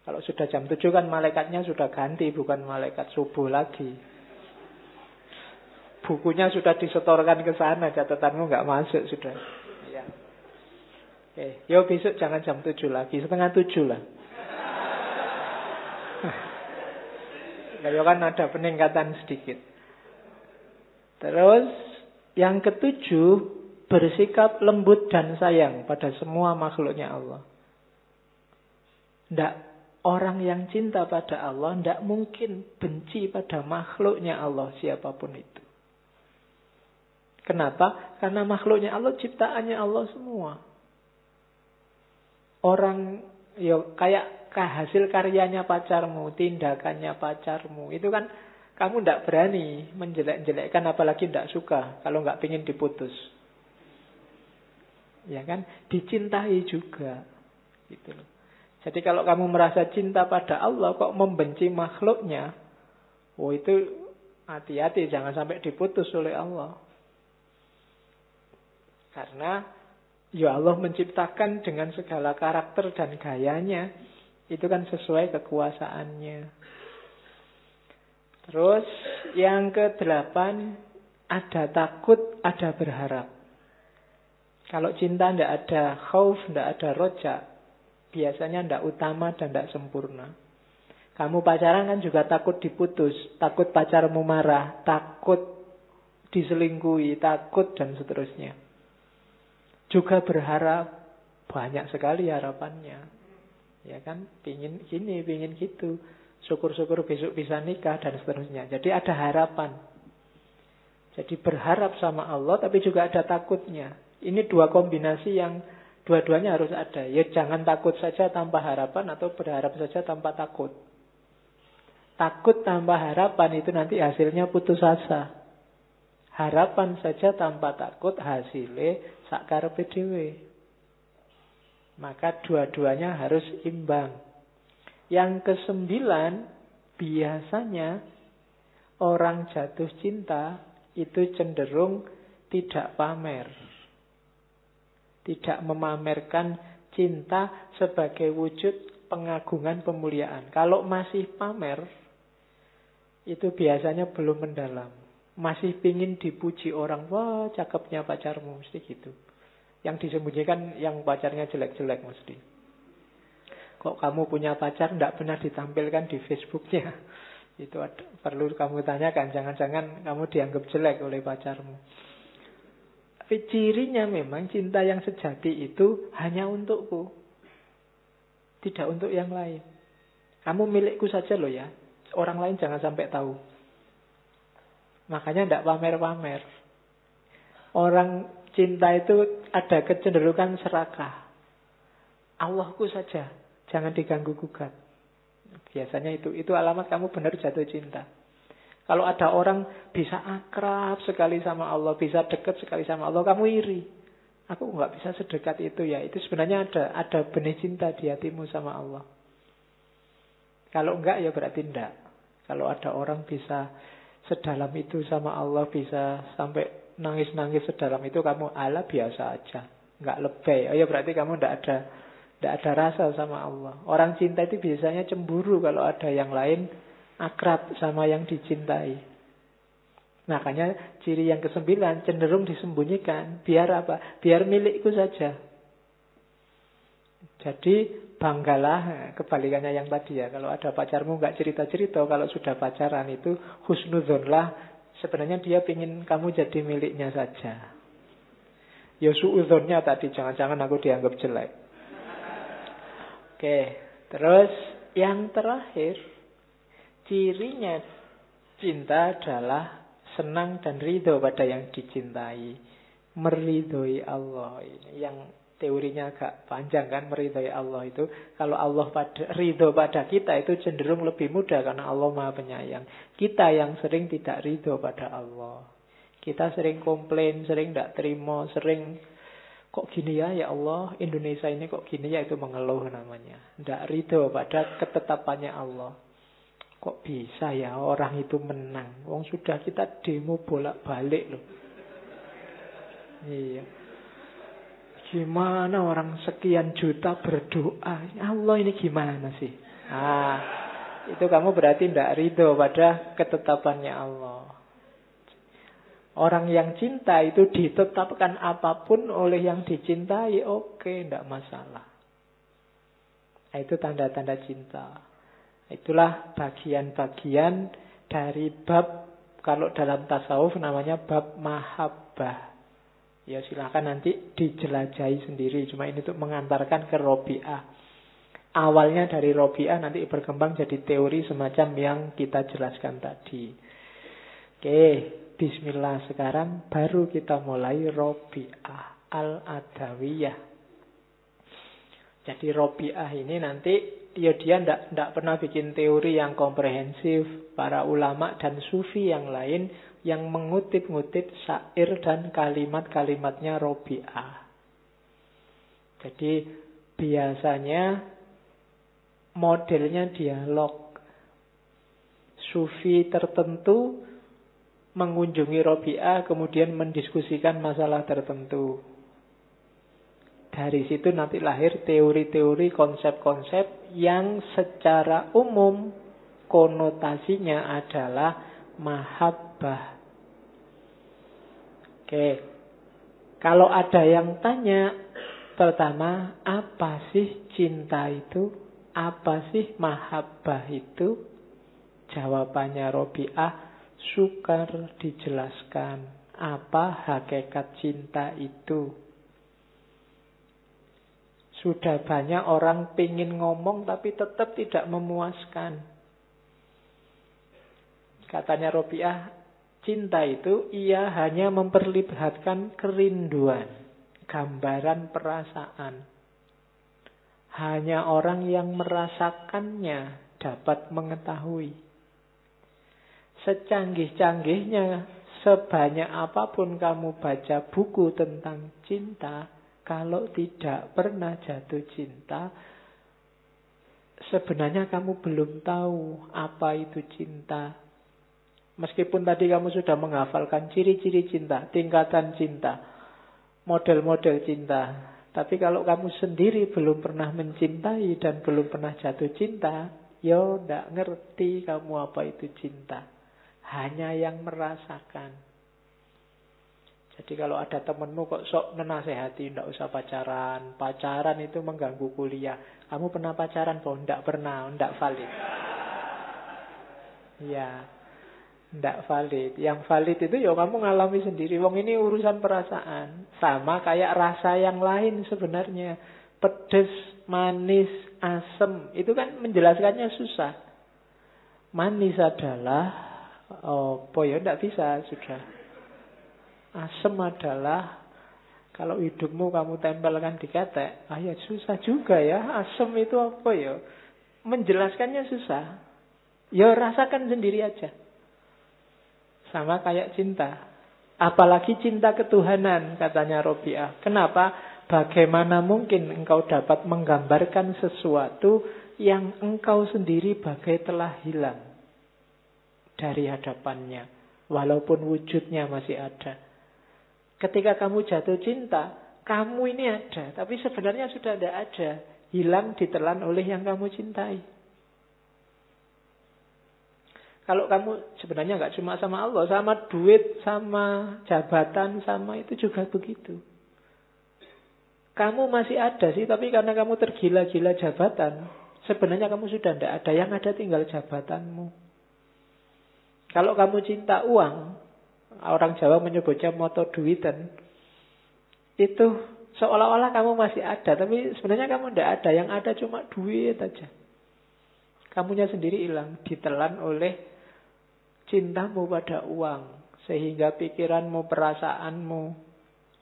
Kalau sudah jam tujuh kan malaikatnya sudah ganti, bukan malaikat subuh lagi. Bukunya sudah disetorkan ke sana, catatanmu nggak masuk sudah. Ya. Oke, yo besok jangan jam tujuh lagi, setengah tujuh lah. Ya kan ada peningkatan sedikit. Terus yang ketujuh bersikap lembut dan sayang pada semua makhluknya Allah. Tidak orang yang cinta pada Allah tidak mungkin benci pada makhluknya Allah siapa pun itu. Kenapa? Karena makhluknya Allah ciptaannya Allah semua. Orang ya kayak hasil karyanya pacarmu, tindakannya pacarmu. Itu kan kamu tidak berani menjelek-jelekkan apalagi tidak suka kalau nggak ingin diputus. Ya kan? Dicintai juga. Gitu loh. Jadi kalau kamu merasa cinta pada Allah kok membenci makhluknya, oh itu hati-hati jangan sampai diputus oleh Allah. Karena ya Allah menciptakan dengan segala karakter dan gayanya itu kan sesuai kekuasaannya. Terus yang ke delapan ada takut, ada berharap. Kalau cinta tidak ada khauf, tidak ada roja, biasanya tidak utama dan tidak sempurna. Kamu pacaran kan juga takut diputus, takut pacarmu marah, takut diselingkuhi, takut dan seterusnya. Juga berharap banyak sekali harapannya. Ya kan, pingin gini, pingin gitu. Syukur-syukur besok bisa nikah dan seterusnya. Jadi ada harapan. Jadi berharap sama Allah tapi juga ada takutnya. Ini dua kombinasi yang dua-duanya harus ada. Ya jangan takut saja tanpa harapan atau berharap saja tanpa takut. Takut tanpa harapan itu nanti hasilnya putus asa. Harapan saja tanpa takut hasilnya sakar PDW. Maka dua-duanya harus imbang. Yang kesembilan, biasanya orang jatuh cinta itu cenderung tidak pamer. Tidak memamerkan cinta sebagai wujud pengagungan pemuliaan. Kalau masih pamer, itu biasanya belum mendalam. Masih pingin dipuji orang, wah cakepnya pacarmu, mesti gitu. Yang disembunyikan yang pacarnya jelek-jelek mesti. Kok kamu punya pacar, tidak pernah ditampilkan di Facebooknya. Itu ada, perlu kamu tanyakan, jangan-jangan kamu dianggap jelek oleh pacarmu. Tapi cirinya memang cinta yang sejati itu hanya untukku. Tidak untuk yang lain. Kamu milikku saja loh ya. Orang lain jangan sampai tahu. Makanya tidak pamer-pamer. Orang cinta itu ada kecenderungan serakah. Allahku saja, jangan diganggu gugat. Biasanya itu itu alamat kamu benar jatuh cinta. Kalau ada orang bisa akrab sekali sama Allah, bisa dekat sekali sama Allah, kamu iri. Aku nggak bisa sedekat itu ya. Itu sebenarnya ada ada benih cinta di hatimu sama Allah. Kalau enggak ya berarti enggak. Kalau ada orang bisa sedalam itu sama Allah, bisa sampai nangis-nangis sedalam itu, kamu ala biasa aja. Enggak lebay. Oh ya berarti kamu enggak ada enggak ada rasa sama Allah. Orang cinta itu biasanya cemburu kalau ada yang lain akrab sama yang dicintai. Makanya ciri yang kesembilan cenderung disembunyikan. Biar apa? Biar milikku saja. Jadi banggalah kebalikannya yang tadi ya. Kalau ada pacarmu nggak cerita-cerita, kalau sudah pacaran itu husnudhonlah. Sebenarnya dia ingin kamu jadi miliknya saja. Ya suudhonnya tadi, jangan-jangan aku dianggap jelek. Oke, terus yang terakhir, cirinya cinta adalah senang dan ridho pada yang dicintai. Meridhoi Allah ini yang teorinya agak panjang kan meridhai Allah itu. Kalau Allah pada ridho pada kita itu cenderung lebih mudah karena Allah Maha Penyayang. Kita yang sering tidak ridho pada Allah. Kita sering komplain, sering tidak terima, sering kok gini ya ya Allah Indonesia ini kok gini ya itu mengeluh namanya. Tidak ridho pada ketetapannya Allah. Kok bisa ya orang itu menang? Wong sudah kita demo bolak-balik loh. Iya. Gimana orang sekian juta berdoa? Allah ini gimana sih? Ah, itu kamu berarti tidak ridho pada ketetapannya Allah. Orang yang cinta itu ditetapkan apa pun oleh yang dicintai, oke, tidak masalah. Nah, itu tanda-tanda cinta. Itulah bagian-bagian dari bab, kalau dalam tasawuf namanya bab mahabbah. Ya silahkan nanti dijelajahi sendiri. Cuma ini untuk mengantarkan ke Robi'ah. Awalnya dari Robi'ah nanti berkembang jadi teori semacam yang kita jelaskan tadi. Oke, bismillah sekarang baru kita mulai Robi'ah Al-Adawiyah. Jadi Robi'ah ini nanti ya dia tidak pernah bikin teori yang komprehensif. Para ulama dan sufi yang lain yang mengutip-ngutip syair dan kalimat-kalimatnya Robi'ah. Jadi biasanya modelnya dialog. Sufi tertentu mengunjungi Robi'ah kemudian mendiskusikan masalah tertentu. Dari situ nanti lahir teori-teori, konsep-konsep yang secara umum konotasinya adalah mahabbah Oke. Kalau ada yang tanya, pertama, apa sih cinta itu? Apa sih mahabbah itu? Jawabannya Robiah, sukar dijelaskan. Apa hakikat cinta itu? Sudah banyak orang pingin ngomong tapi tetap tidak memuaskan. Katanya Robiah, Cinta itu ia hanya memperlihatkan kerinduan, gambaran perasaan. Hanya orang yang merasakannya dapat mengetahui. Secanggih-canggihnya, sebanyak apa pun kamu baca buku tentang cinta, kalau tidak pernah jatuh cinta, sebenarnya kamu belum tahu apa itu cinta, Meskipun tadi kamu sudah menghafalkan ciri-ciri cinta, tingkatan cinta, model-model cinta. Tapi kalau kamu sendiri belum pernah mencintai dan belum pernah jatuh cinta, yo ndak ngerti kamu apa itu cinta. Hanya yang merasakan. Jadi kalau ada temenmu kok sok menasehati, ndak usah pacaran. Pacaran itu mengganggu kuliah. Kamu pernah pacaran? Oh, ndak pernah, ndak valid. Ya, tidak valid. Yang valid itu ya kamu ngalami sendiri. Wong ini urusan perasaan. Sama kayak rasa yang lain sebenarnya. Pedes, manis, asem. Itu kan menjelaskannya susah. Manis adalah Oh, ya tidak bisa sudah. Asem adalah kalau hidupmu kamu tempelkan di ketek, ah ya susah juga ya. Asem itu apa ya? Menjelaskannya susah. Ya rasakan sendiri aja. Sama kayak cinta. Apalagi cinta ketuhanan, katanya Robiah. Kenapa? Bagaimana mungkin engkau dapat menggambarkan sesuatu yang engkau sendiri bagai telah hilang dari hadapannya. Walaupun wujudnya masih ada. Ketika kamu jatuh cinta, kamu ini ada. Tapi sebenarnya sudah tidak ada. Hilang ditelan oleh yang kamu cintai. Kalau kamu sebenarnya nggak cuma sama Allah, sama duit, sama jabatan, sama itu juga begitu. Kamu masih ada sih, tapi karena kamu tergila-gila jabatan, sebenarnya kamu sudah tidak ada. Yang ada tinggal jabatanmu. Kalau kamu cinta uang, orang Jawa menyebutnya moto duitan, itu seolah-olah kamu masih ada, tapi sebenarnya kamu tidak ada. Yang ada cuma duit aja. Kamunya sendiri hilang, ditelan oleh cintamu pada uang, sehingga pikiranmu, perasaanmu,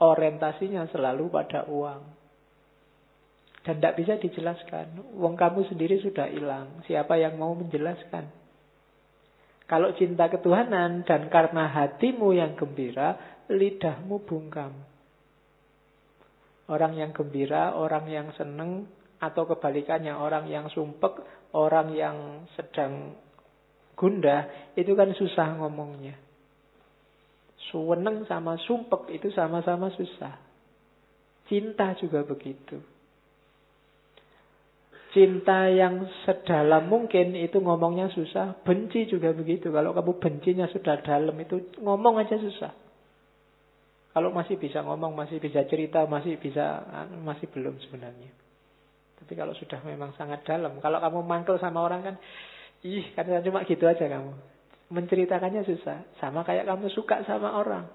orientasinya selalu pada uang. Dan tidak bisa dijelaskan. Uang kamu sendiri sudah hilang. Siapa yang mau menjelaskan? Kalau cinta ketuhanan dan karena hatimu yang gembira, lidahmu bungkam. Orang yang gembira, orang yang seneng, atau kebalikannya orang yang sumpek, orang yang sedang gundah, itu kan susah ngomongnya. Suweneng sama sumpek itu sama-sama susah. Cinta juga begitu. Cinta yang sedalam mungkin itu ngomongnya susah. Benci juga begitu. Kalau kamu bencinya sudah dalam itu ngomong aja susah. Kalau masih bisa ngomong, masih bisa cerita, masih bisa, masih belum sebenarnya. Tapi kalau sudah memang sangat dalam, kalau kamu mangkel sama orang kan, Ih, karena cuma gitu aja kamu. Menceritakannya susah. Sama kayak kamu suka sama orang.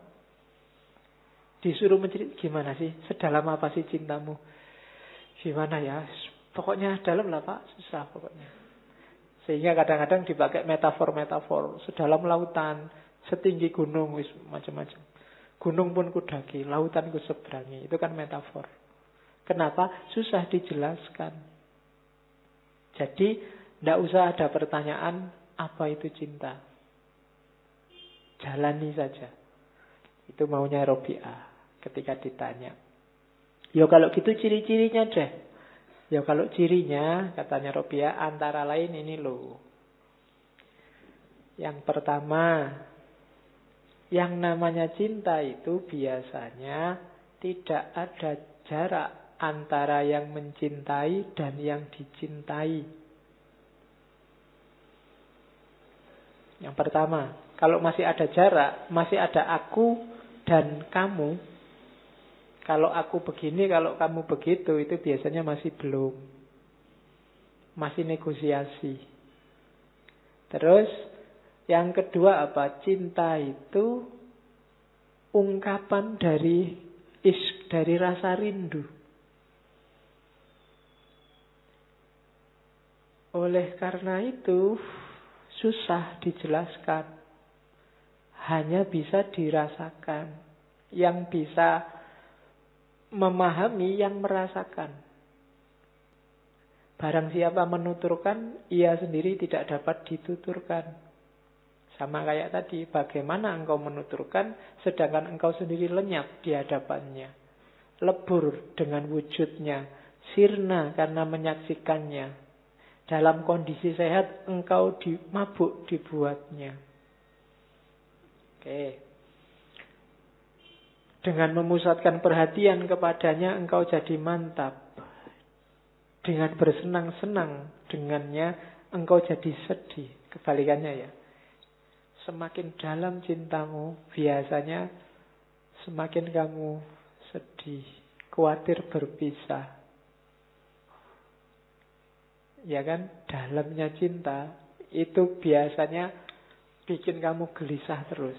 Disuruh menceritakan, gimana sih? Sedalam apa sih cintamu? Gimana ya? Pokoknya dalam lah pak, susah pokoknya. Sehingga kadang-kadang dipakai metafor-metafor. Sedalam lautan, setinggi gunung, macam-macam. Gunung pun kudaki, lautan ku seberangi. Itu kan metafor. Kenapa? Susah dijelaskan. Jadi tidak usah ada pertanyaan apa itu cinta. Jalani saja. Itu maunya Robi'ah ketika ditanya. Ya kalau gitu ciri-cirinya deh. Ya kalau cirinya, katanya Robi'ah, antara lain ini loh. Yang pertama, yang namanya cinta itu biasanya tidak ada jarak antara yang mencintai dan yang dicintai. Yang pertama, kalau masih ada jarak, masih ada aku dan kamu, Kalau aku begini, kalau kamu begitu, itu biasanya masih belum. Masih negosiasi. Terus, yang kedua apa? Cinta itu ungkapan dari is dari rasa rindu. Oleh karena itu, susah dijelaskan. Hanya bisa dirasakan. Yang bisa memahami yang merasakan. Barang siapa menuturkan, ia sendiri tidak dapat dituturkan. Sama kayak tadi, bagaimana engkau menuturkan, sedangkan engkau sendiri lenyap di hadapannya. Lebur dengan wujudnya, sirna karena menyaksikannya. Dalam kondisi sehat, engkau di, mabuk dibuatnya. Oke. Dengan memusatkan perhatian kepadanya engkau jadi mantap. Dengan bersenang-senang dengannya engkau jadi sedih. Kebalikannya ya. Semakin dalam cintamu biasanya semakin kamu sedih. Khawatir berpisah. Ya kan? Dalamnya cinta itu biasanya bikin kamu gelisah terus.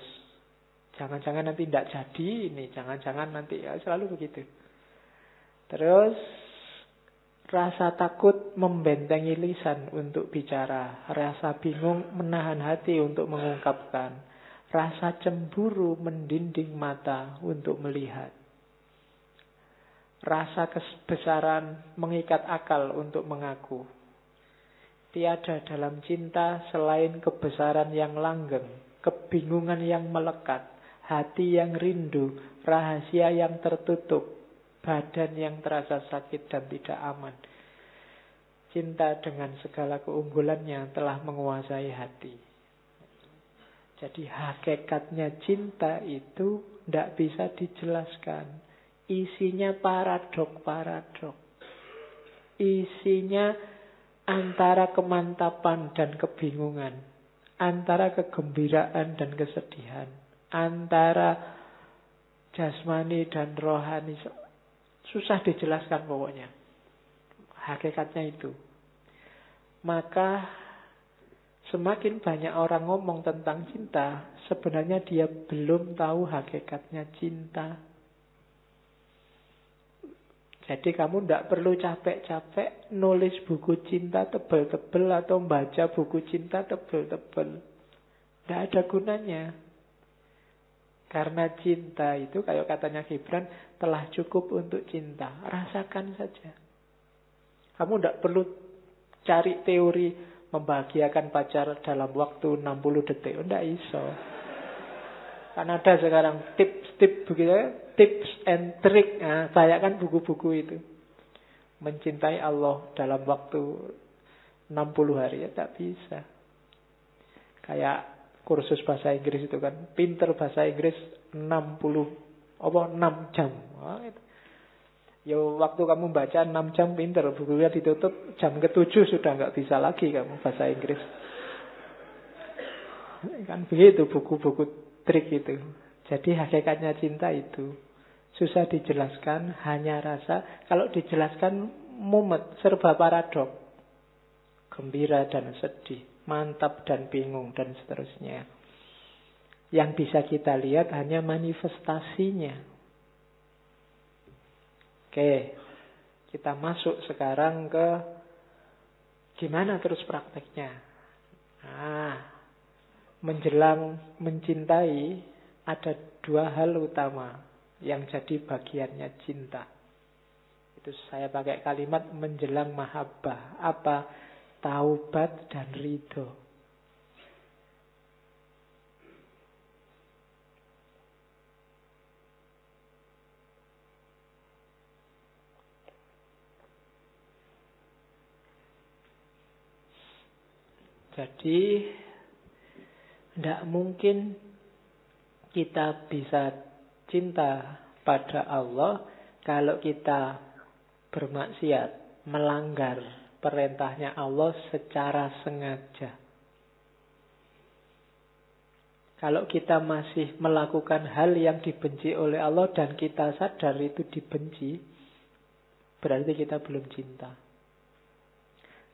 Jangan-jangan nanti tidak jadi ini, jangan-jangan nanti ya selalu begitu. Terus rasa takut membentengi lisan untuk bicara, rasa bingung menahan hati untuk mengungkapkan, rasa cemburu mendinding mata untuk melihat. Rasa kebesaran mengikat akal untuk mengaku. Tiada dalam cinta selain kebesaran yang langgeng, kebingungan yang melekat, hati yang rindu, rahasia yang tertutup, badan yang terasa sakit dan tidak aman. Cinta dengan segala keunggulannya telah menguasai hati. Jadi hakikatnya cinta itu tidak bisa dijelaskan. Isinya paradok-paradok. Isinya antara kemantapan dan kebingungan. Antara kegembiraan dan kesedihan antara jasmani dan rohani susah dijelaskan pokoknya. Hakikatnya itu. Maka semakin banyak orang ngomong tentang cinta, sebenarnya dia belum tahu hakikatnya cinta. Jadi kamu tidak perlu capek-capek nulis buku cinta tebel-tebel atau baca buku cinta tebel-tebel. Tidak ada gunanya. Karena cinta itu, kayak katanya Gibran, telah cukup untuk cinta. Rasakan saja. Kamu tidak perlu cari teori membahagiakan pacar dalam waktu 60 detik. Tidak iso. Kan ada sekarang tips-tips begitu ya. Tips and trick. Nah, saya kan buku-buku itu. Mencintai Allah dalam waktu 60 hari ya tak bisa. Kayak kursus bahasa Inggris itu kan pinter bahasa Inggris 60 apa 6 jam. Ya waktu kamu baca 6 jam pinter, bukunya ditutup jam ke-7 sudah nggak bisa lagi kamu bahasa Inggris. Kan begitu buku-buku trik itu. Jadi hakikatnya cinta itu susah dijelaskan, hanya rasa. Kalau dijelaskan mumet, serba paradok. Gembira dan sedih mantap dan bingung dan seterusnya. Yang bisa kita lihat hanya manifestasinya. Oke, kita masuk sekarang ke gimana terus prakteknya. Nah, menjelang mencintai ada dua hal utama yang jadi bagiannya cinta. Itu saya pakai kalimat menjelang mahabbah. Apa? taubat dan ridho. Jadi tidak mungkin kita bisa cinta pada Allah kalau kita bermaksiat, melanggar perintahnya Allah secara sengaja. Kalau kita masih melakukan hal yang dibenci oleh Allah dan kita sadar itu dibenci, berarti kita belum cinta.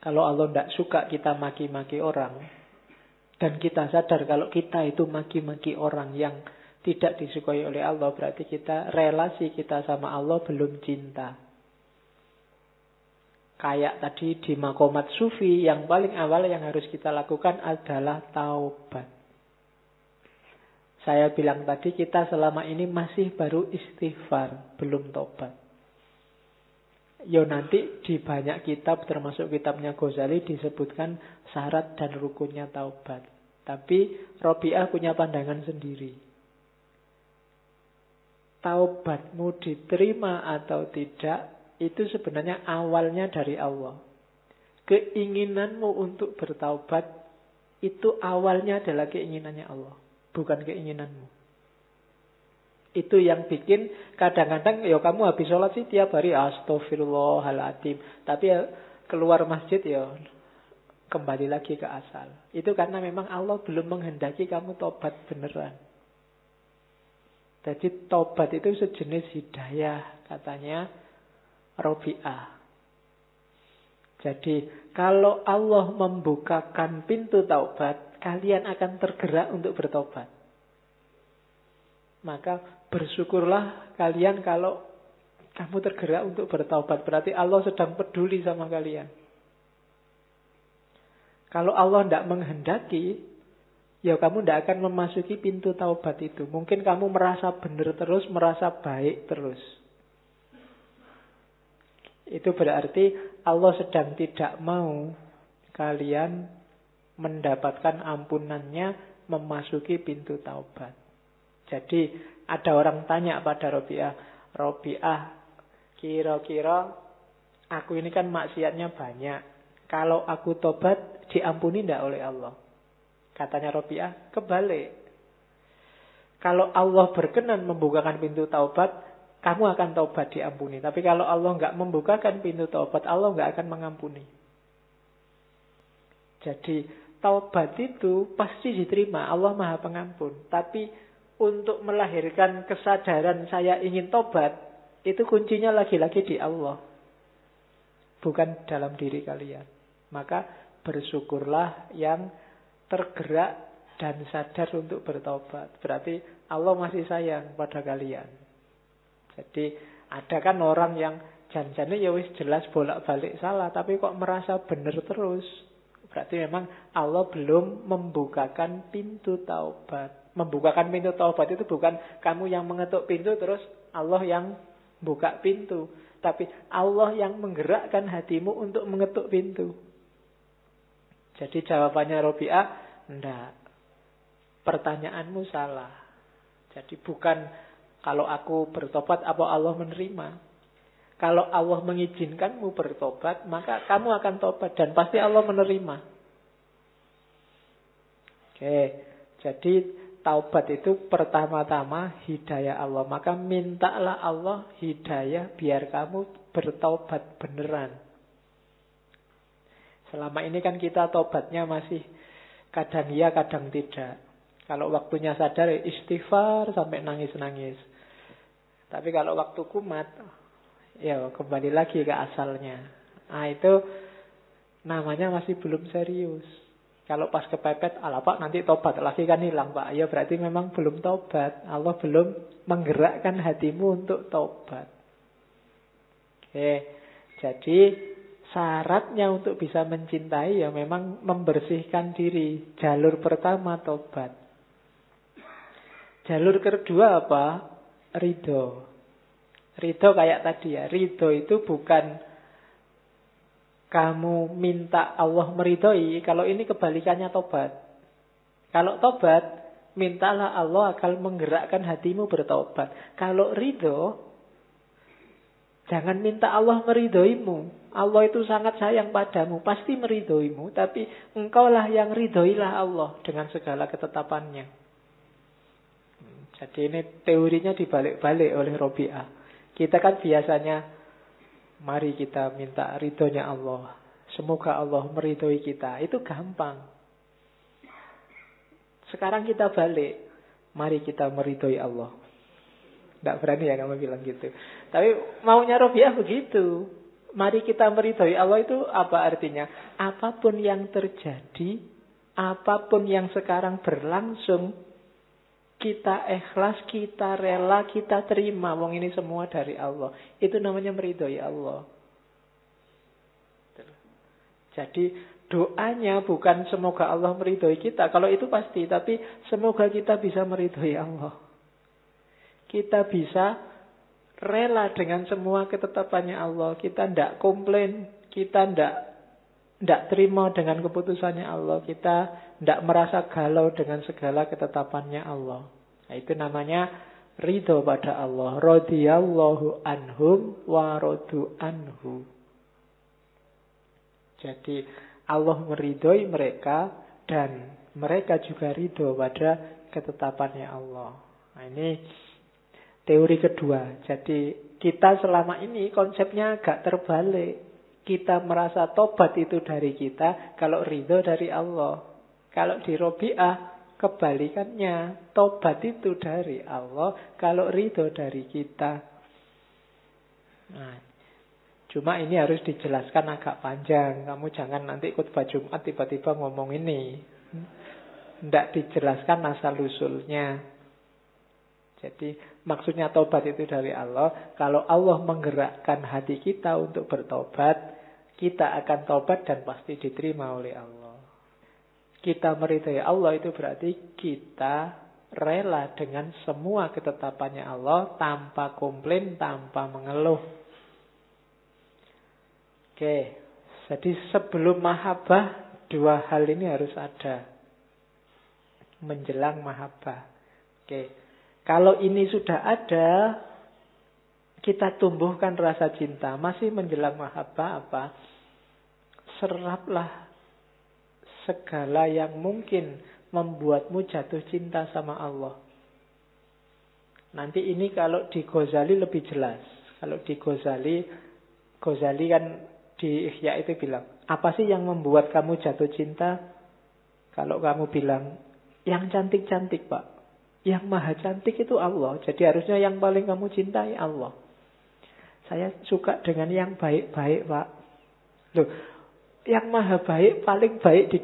Kalau Allah tidak suka kita maki-maki orang, dan kita sadar kalau kita itu maki-maki orang yang tidak disukai oleh Allah, berarti kita relasi kita sama Allah belum cinta. Kayak tadi di makomat sufi, yang paling awal yang harus kita lakukan adalah taubat. Saya bilang tadi kita selama ini masih baru istighfar, belum tobat. Yo nanti di banyak kitab termasuk kitabnya Ghazali disebutkan syarat dan rukunnya taubat. Tapi Robiah punya pandangan sendiri. Taubatmu diterima atau tidak itu sebenarnya awalnya dari Allah. Keinginanmu untuk bertaubat itu awalnya adalah keinginannya Allah bukan keinginanmu. Itu yang bikin kadang-kadang ya kamu habis sholat sih tiap hari astagfirullahaladzim. Tapi ya keluar masjid ya kembali lagi ke asal. Itu karena memang Allah belum menghendaki kamu tobat beneran. Jadi tobat itu sejenis hidayah katanya Robi'ah. Jadi kalau Allah membukakan pintu taubat, kalian akan tergerak untuk bertobat. Maka bersyukurlah kalian kalau kamu tergerak untuk bertobat. Berarti Allah sedang peduli sama kalian. Kalau Allah tidak menghendaki, ya kamu tidak akan memasuki pintu taubat itu. Mungkin kamu merasa benar terus, merasa baik terus. Itu berarti Allah sedang tidak mau kalian mendapatkan ampunannya memasuki pintu taubat. Jadi ada orang tanya pada Robiah, Robiah kira-kira aku ini kan maksiatnya banyak. Kalau aku tobat diampuni tidak oleh Allah? Katanya Robiah, kebalik. Kalau Allah berkenan membukakan pintu taubat, kamu akan taubat diampuni. Tapi kalau Allah nggak membukakan pintu taubat, Allah nggak akan mengampuni. Jadi taubat itu pasti diterima. Allah Maha Pengampun. Tapi untuk melahirkan kesadaran saya ingin tobat, itu kuncinya lagi-lagi di Allah. Bukan dalam diri kalian. Maka bersyukurlah yang tergerak dan sadar untuk bertobat. Berarti Allah masih sayang pada kalian. Jadi ada kan orang yang janjane ya wis jelas bolak-balik salah, tapi kok merasa benar terus. Berarti memang Allah belum membukakan pintu taubat. Membukakan pintu taubat itu bukan kamu yang mengetuk pintu terus Allah yang buka pintu. Tapi Allah yang menggerakkan hatimu untuk mengetuk pintu. Jadi jawabannya Robi'ah, enggak. Pertanyaanmu salah. Jadi bukan kalau aku bertobat apa Allah menerima. Kalau Allah mengizinkanmu bertobat, maka kamu akan tobat dan pasti Allah menerima. Oke, jadi taubat itu pertama-tama hidayah Allah. Maka mintalah Allah hidayah biar kamu bertobat beneran. Selama ini kan kita tobatnya masih kadang iya, kadang tidak. Kalau waktunya sadar istighfar sampai nangis-nangis. Tapi kalau waktu kumat, ya kembali lagi ke asalnya. Nah itu namanya masih belum serius. Kalau pas kepepet, ala pak nanti tobat lagi kan hilang pak. Ya berarti memang belum tobat. Allah belum menggerakkan hatimu untuk tobat. Oke, jadi syaratnya untuk bisa mencintai ya memang membersihkan diri. Jalur pertama tobat. Jalur kedua apa? Ridho. Ridho kayak tadi ya. Ridho itu bukan kamu minta Allah meridhoi. Kalau ini kebalikannya tobat. Kalau tobat, mintalah Allah akan menggerakkan hatimu bertobat. Kalau ridho, jangan minta Allah meridhoimu. Allah itu sangat sayang padamu, pasti meridhoimu. Tapi engkaulah yang ridhoilah Allah dengan segala ketetapannya. Jadi ini teorinya dibalik-balik oleh Robi'ah. Kita kan biasanya mari kita minta ridhonya Allah. Semoga Allah meridhoi kita. Itu gampang. Sekarang kita balik. Mari kita meridhoi Allah. Tidak berani ya kamu bilang gitu. Tapi maunya Robiah begitu. Mari kita meridhoi Allah itu apa artinya? Apa pun yang terjadi, apa pun yang sekarang berlangsung, kita ikhlas, kita rela, kita terima. Wong ini semua dari Allah. Itu namanya meridhoi Allah. Jadi doanya bukan semoga Allah meridhoi kita. Kalau itu pasti, tapi semoga kita bisa meridhoi Allah. Kita bisa rela dengan semua ketetapannya Allah. Kita tidak komplain, kita tidak tidak terima dengan keputusannya Allah. Kita tidak merasa galau dengan segala ketetapannya Allah. Nah, itu namanya ridho pada Allah. Radiyallahu anhum wa radu anhu. Jadi Allah meridhoi mereka dan mereka juga ridho pada ketetapannya Allah. Nah, ini teori kedua. Jadi kita selama ini konsepnya agak terbalik. Kita merasa tobat itu dari kita, kalau ridho dari Allah. Kalau di Robi'ah, kebalikannya. Tobat itu dari Allah, kalau ridho dari kita. Nah, Cuma ini harus dijelaskan agak panjang. Kamu jangan nanti khutbah Jumat tiba-tiba ngomong ini. Tidak dijelaskan asal usulnya. Jadi maksudnya tobat itu dari Allah. Kalau Allah menggerakkan hati kita untuk bertobat, kita akan tobat dan pasti diterima oleh Allah. Kita meridai Allah itu berarti kita rela dengan semua ketetapannya Allah tanpa komplain, tanpa mengeluh. Oke, jadi sebelum mahabbah dua hal ini harus ada. Menjelang mahabbah. Oke, kalau ini sudah ada, kita tumbuhkan rasa cinta. Masih menjelang mahabbah apa? Seraplah segala yang mungkin membuatmu jatuh cinta sama Allah. Nanti ini kalau di Ghazali lebih jelas. Kalau di Ghazali, Ghazali kan di Ihya itu bilang, apa sih yang membuat kamu jatuh cinta? Kalau kamu bilang, yang cantik-cantik pak. Yang maha cantik itu Allah. Jadi harusnya yang paling kamu cintai Allah. Saya suka dengan yang baik-baik pak. Loh, yang maha baik, paling baik di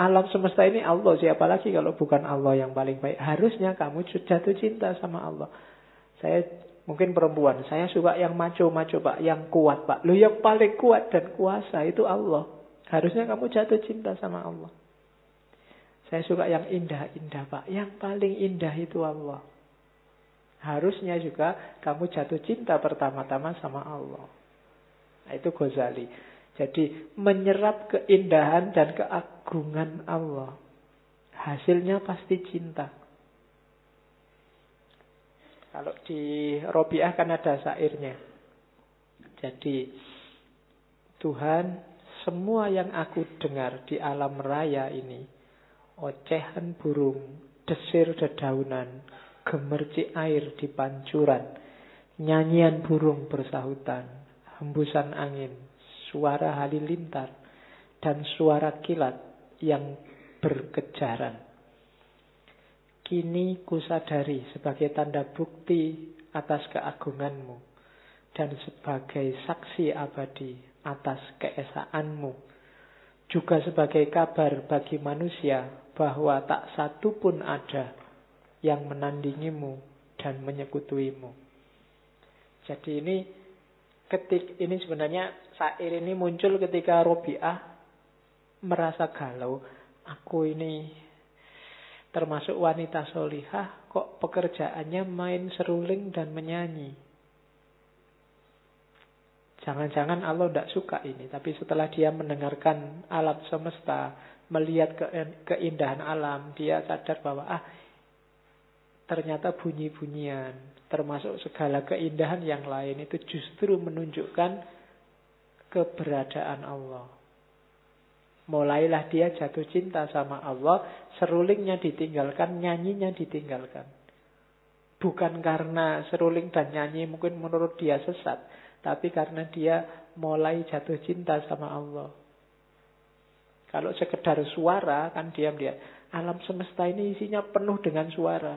alam semesta ini Allah. Siapa lagi kalau bukan Allah yang paling baik? Harusnya kamu jatuh cinta sama Allah. Saya Mungkin perempuan, saya suka yang maco-maco pak, yang kuat pak. Lo yang paling kuat dan kuasa itu Allah. Harusnya kamu jatuh cinta sama Allah. Saya suka yang indah-indah pak. Yang paling indah itu Allah. Harusnya juga kamu jatuh cinta pertama-tama sama Allah. Nah, itu Ghazali. Jadi menyerap keindahan dan keagungan Allah. Hasilnya pasti cinta. Kalau di Robiah kan ada sairnya. Jadi Tuhan semua yang aku dengar di alam raya ini ocehan burung, desir dedaunan, gemercik air di pancuran, nyanyian burung bersahutan, hembusan angin, suara halilintar, dan suara kilat yang berkejaran. Kini kusadari sebagai tanda bukti atas keagunganmu dan sebagai saksi abadi atas keesaanmu. Juga sebagai kabar bagi manusia bahwa tak satu pun ada yang menandingimu dan menyekutuimu. Jadi ini ketik ini sebenarnya sair ini muncul ketika Robiah merasa galau. Aku ini termasuk wanita solihah, kok pekerjaannya main seruling dan menyanyi. Jangan-jangan Allah tidak suka ini, tapi setelah dia mendengarkan alam semesta, melihat ke keindahan alam, dia sadar bahwa ah ternyata bunyi-bunyian, termasuk segala keindahan yang lain itu justru menunjukkan keberadaan Allah. Mulailah dia jatuh cinta sama Allah, serulingnya ditinggalkan, nyanyinya ditinggalkan. Bukan karena seruling dan nyanyi mungkin menurut dia sesat, tapi karena dia mulai jatuh cinta sama Allah. Kalau sekedar suara kan diam dia. Alam semesta ini isinya penuh dengan suara.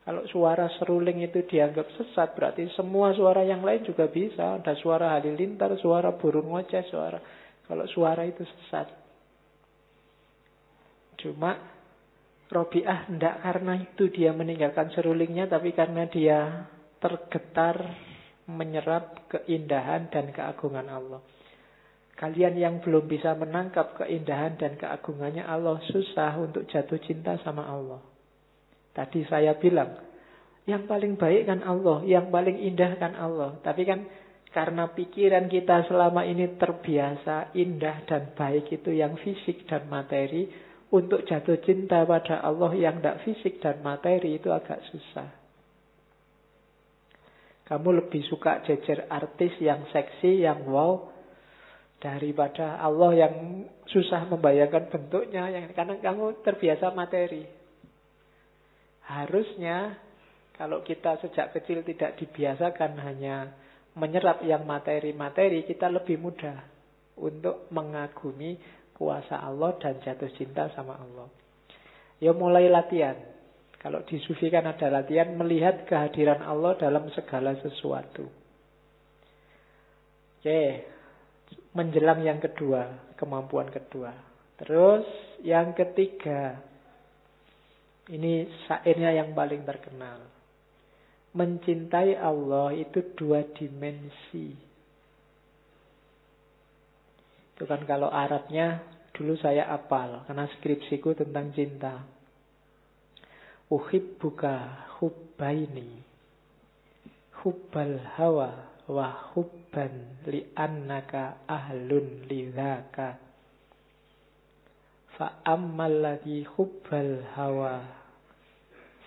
Kalau suara seruling itu dianggap sesat, berarti semua suara yang lain juga bisa. Ada suara halilintar, suara burung ngoceh, suara. Kalau suara itu sesat. Cuma Robiah tidak karena itu dia meninggalkan serulingnya, tapi karena dia tergetar menyerap keindahan dan keagungan Allah. Kalian yang belum bisa menangkap keindahan dan keagungannya Allah susah untuk jatuh cinta sama Allah. Tadi saya bilang, yang paling baik kan Allah, yang paling indah kan Allah. Tapi kan karena pikiran kita selama ini terbiasa indah dan baik itu yang fisik dan materi, untuk jatuh cinta pada Allah yang tidak fisik dan materi itu agak susah. Kamu lebih suka jejer artis yang seksi, yang wow, daripada Allah yang susah membayangkan bentuknya, yang karena kamu terbiasa materi. Harusnya kalau kita sejak kecil tidak dibiasakan hanya menyerap yang materi-materi, kita lebih mudah untuk mengagumi kuasa Allah dan jatuh cinta sama Allah. Ya mulai latihan. Kalau di sufi kan ada latihan melihat kehadiran Allah dalam segala sesuatu. Oke, menjelang yang kedua, kemampuan kedua. Terus yang ketiga, ini syairnya yang paling terkenal. Mencintai Allah itu dua dimensi. Itu kan kalau Arabnya dulu saya apal karena skripsiku tentang cinta. Uhib buka hubbaini. Hubbal hawa wa hubban annaka ahlun lidhaka. Fa ladhi hubbal hawa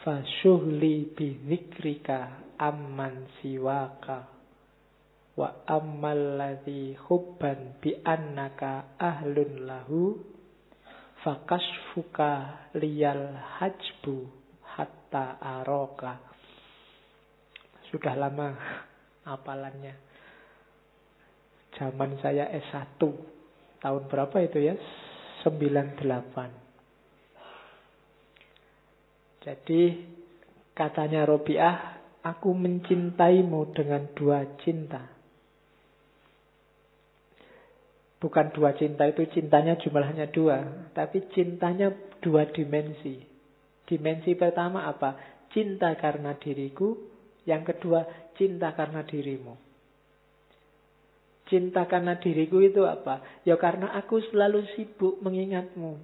fa syuhli bi dzikrika amman siwaka. Wa ammal ladzi hubban bi annaka ahlun lahu fakasfuka liyal hajbu hatta aroka. Sudah lama apalannya. Zaman saya S1. Tahun berapa itu ya? 98. Jadi katanya Robiah, aku mencintaimu dengan dua cinta. Bukan dua cinta itu cintanya jumlahnya dua. Tapi cintanya dua dimensi. Dimensi pertama apa? Cinta karena diriku. Yang kedua, cinta karena dirimu. Cinta karena diriku itu apa? Ya karena aku selalu sibuk mengingatmu.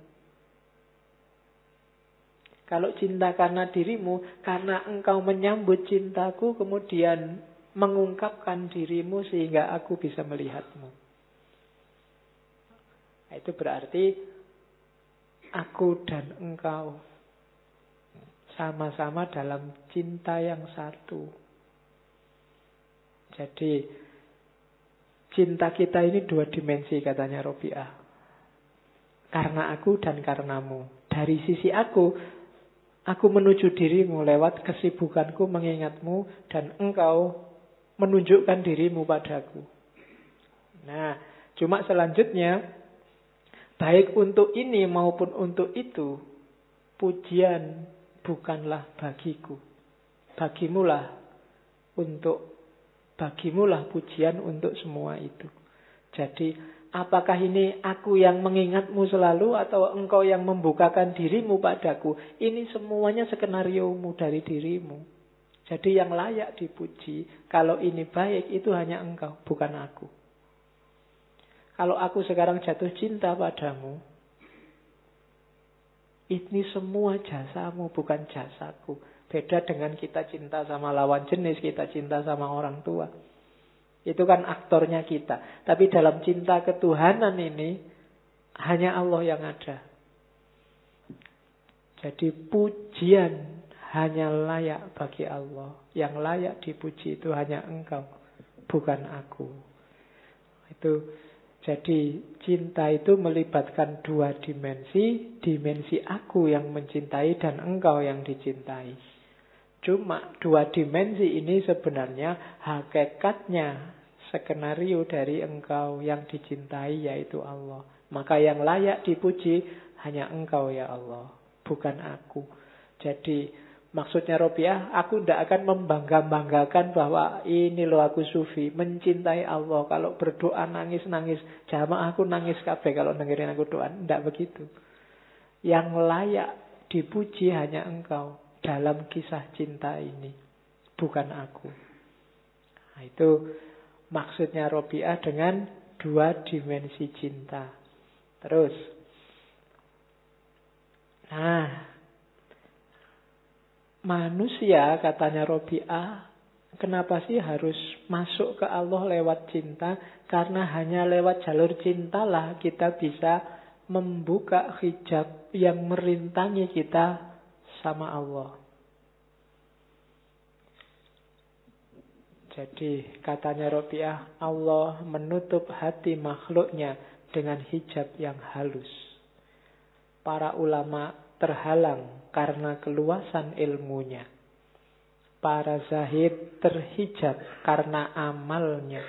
Kalau cinta karena dirimu, karena engkau menyambut cintaku, kemudian mengungkapkan dirimu sehingga aku bisa melihatmu. Nah, itu berarti aku dan engkau sama-sama dalam cinta yang satu. Jadi cinta kita ini dua dimensi katanya Robiah. Karena aku dan karenamu. Dari sisi aku, aku menuju dirimu lewat kesibukanku mengingatmu dan engkau menunjukkan dirimu padaku. Nah, cuma selanjutnya Baik untuk ini maupun untuk itu, pujian bukanlah bagiku. Bagimulah untuk bagimulah pujian untuk semua itu. Jadi, apakah ini aku yang mengingatmu selalu atau engkau yang membukakan dirimu padaku? Ini semuanya skenario mu dari dirimu. Jadi yang layak dipuji, kalau ini baik itu hanya engkau, bukan aku. Kalau aku sekarang jatuh cinta padamu, ini semua jasamu, bukan jasaku. Beda dengan kita cinta sama lawan jenis, kita cinta sama orang tua. Itu kan aktornya kita. Tapi dalam cinta ketuhanan ini, hanya Allah yang ada. Jadi pujian hanya layak bagi Allah. Yang layak dipuji itu hanya engkau, bukan aku. Itu jadi cinta itu melibatkan dua dimensi, dimensi aku yang mencintai dan engkau yang dicintai. Cuma dua dimensi ini sebenarnya hakikatnya skenario dari engkau yang dicintai yaitu Allah. Maka yang layak dipuji hanya engkau ya Allah, bukan aku. Jadi maksudnya Robiah, aku tidak akan membangga-banggakan bahwa ini loh aku sufi, mencintai Allah. Kalau berdoa nangis-nangis, jamaah aku nangis kabeh kalau dengerin aku doa. Tidak begitu. Yang layak dipuji hanya engkau dalam kisah cinta ini, bukan aku. Nah, itu maksudnya Robiah dengan dua dimensi cinta. Terus. Nah, manusia katanya Robi'ah, kenapa sih harus masuk ke Allah lewat cinta? Karena hanya lewat jalur cintalah kita bisa membuka hijab yang merintangi kita sama Allah. Jadi katanya Robiah, Allah menutup hati makhluknya dengan hijab yang halus. Para ulama terhalang karena keluasan ilmunya. Para zahid terhijab karena amalnya.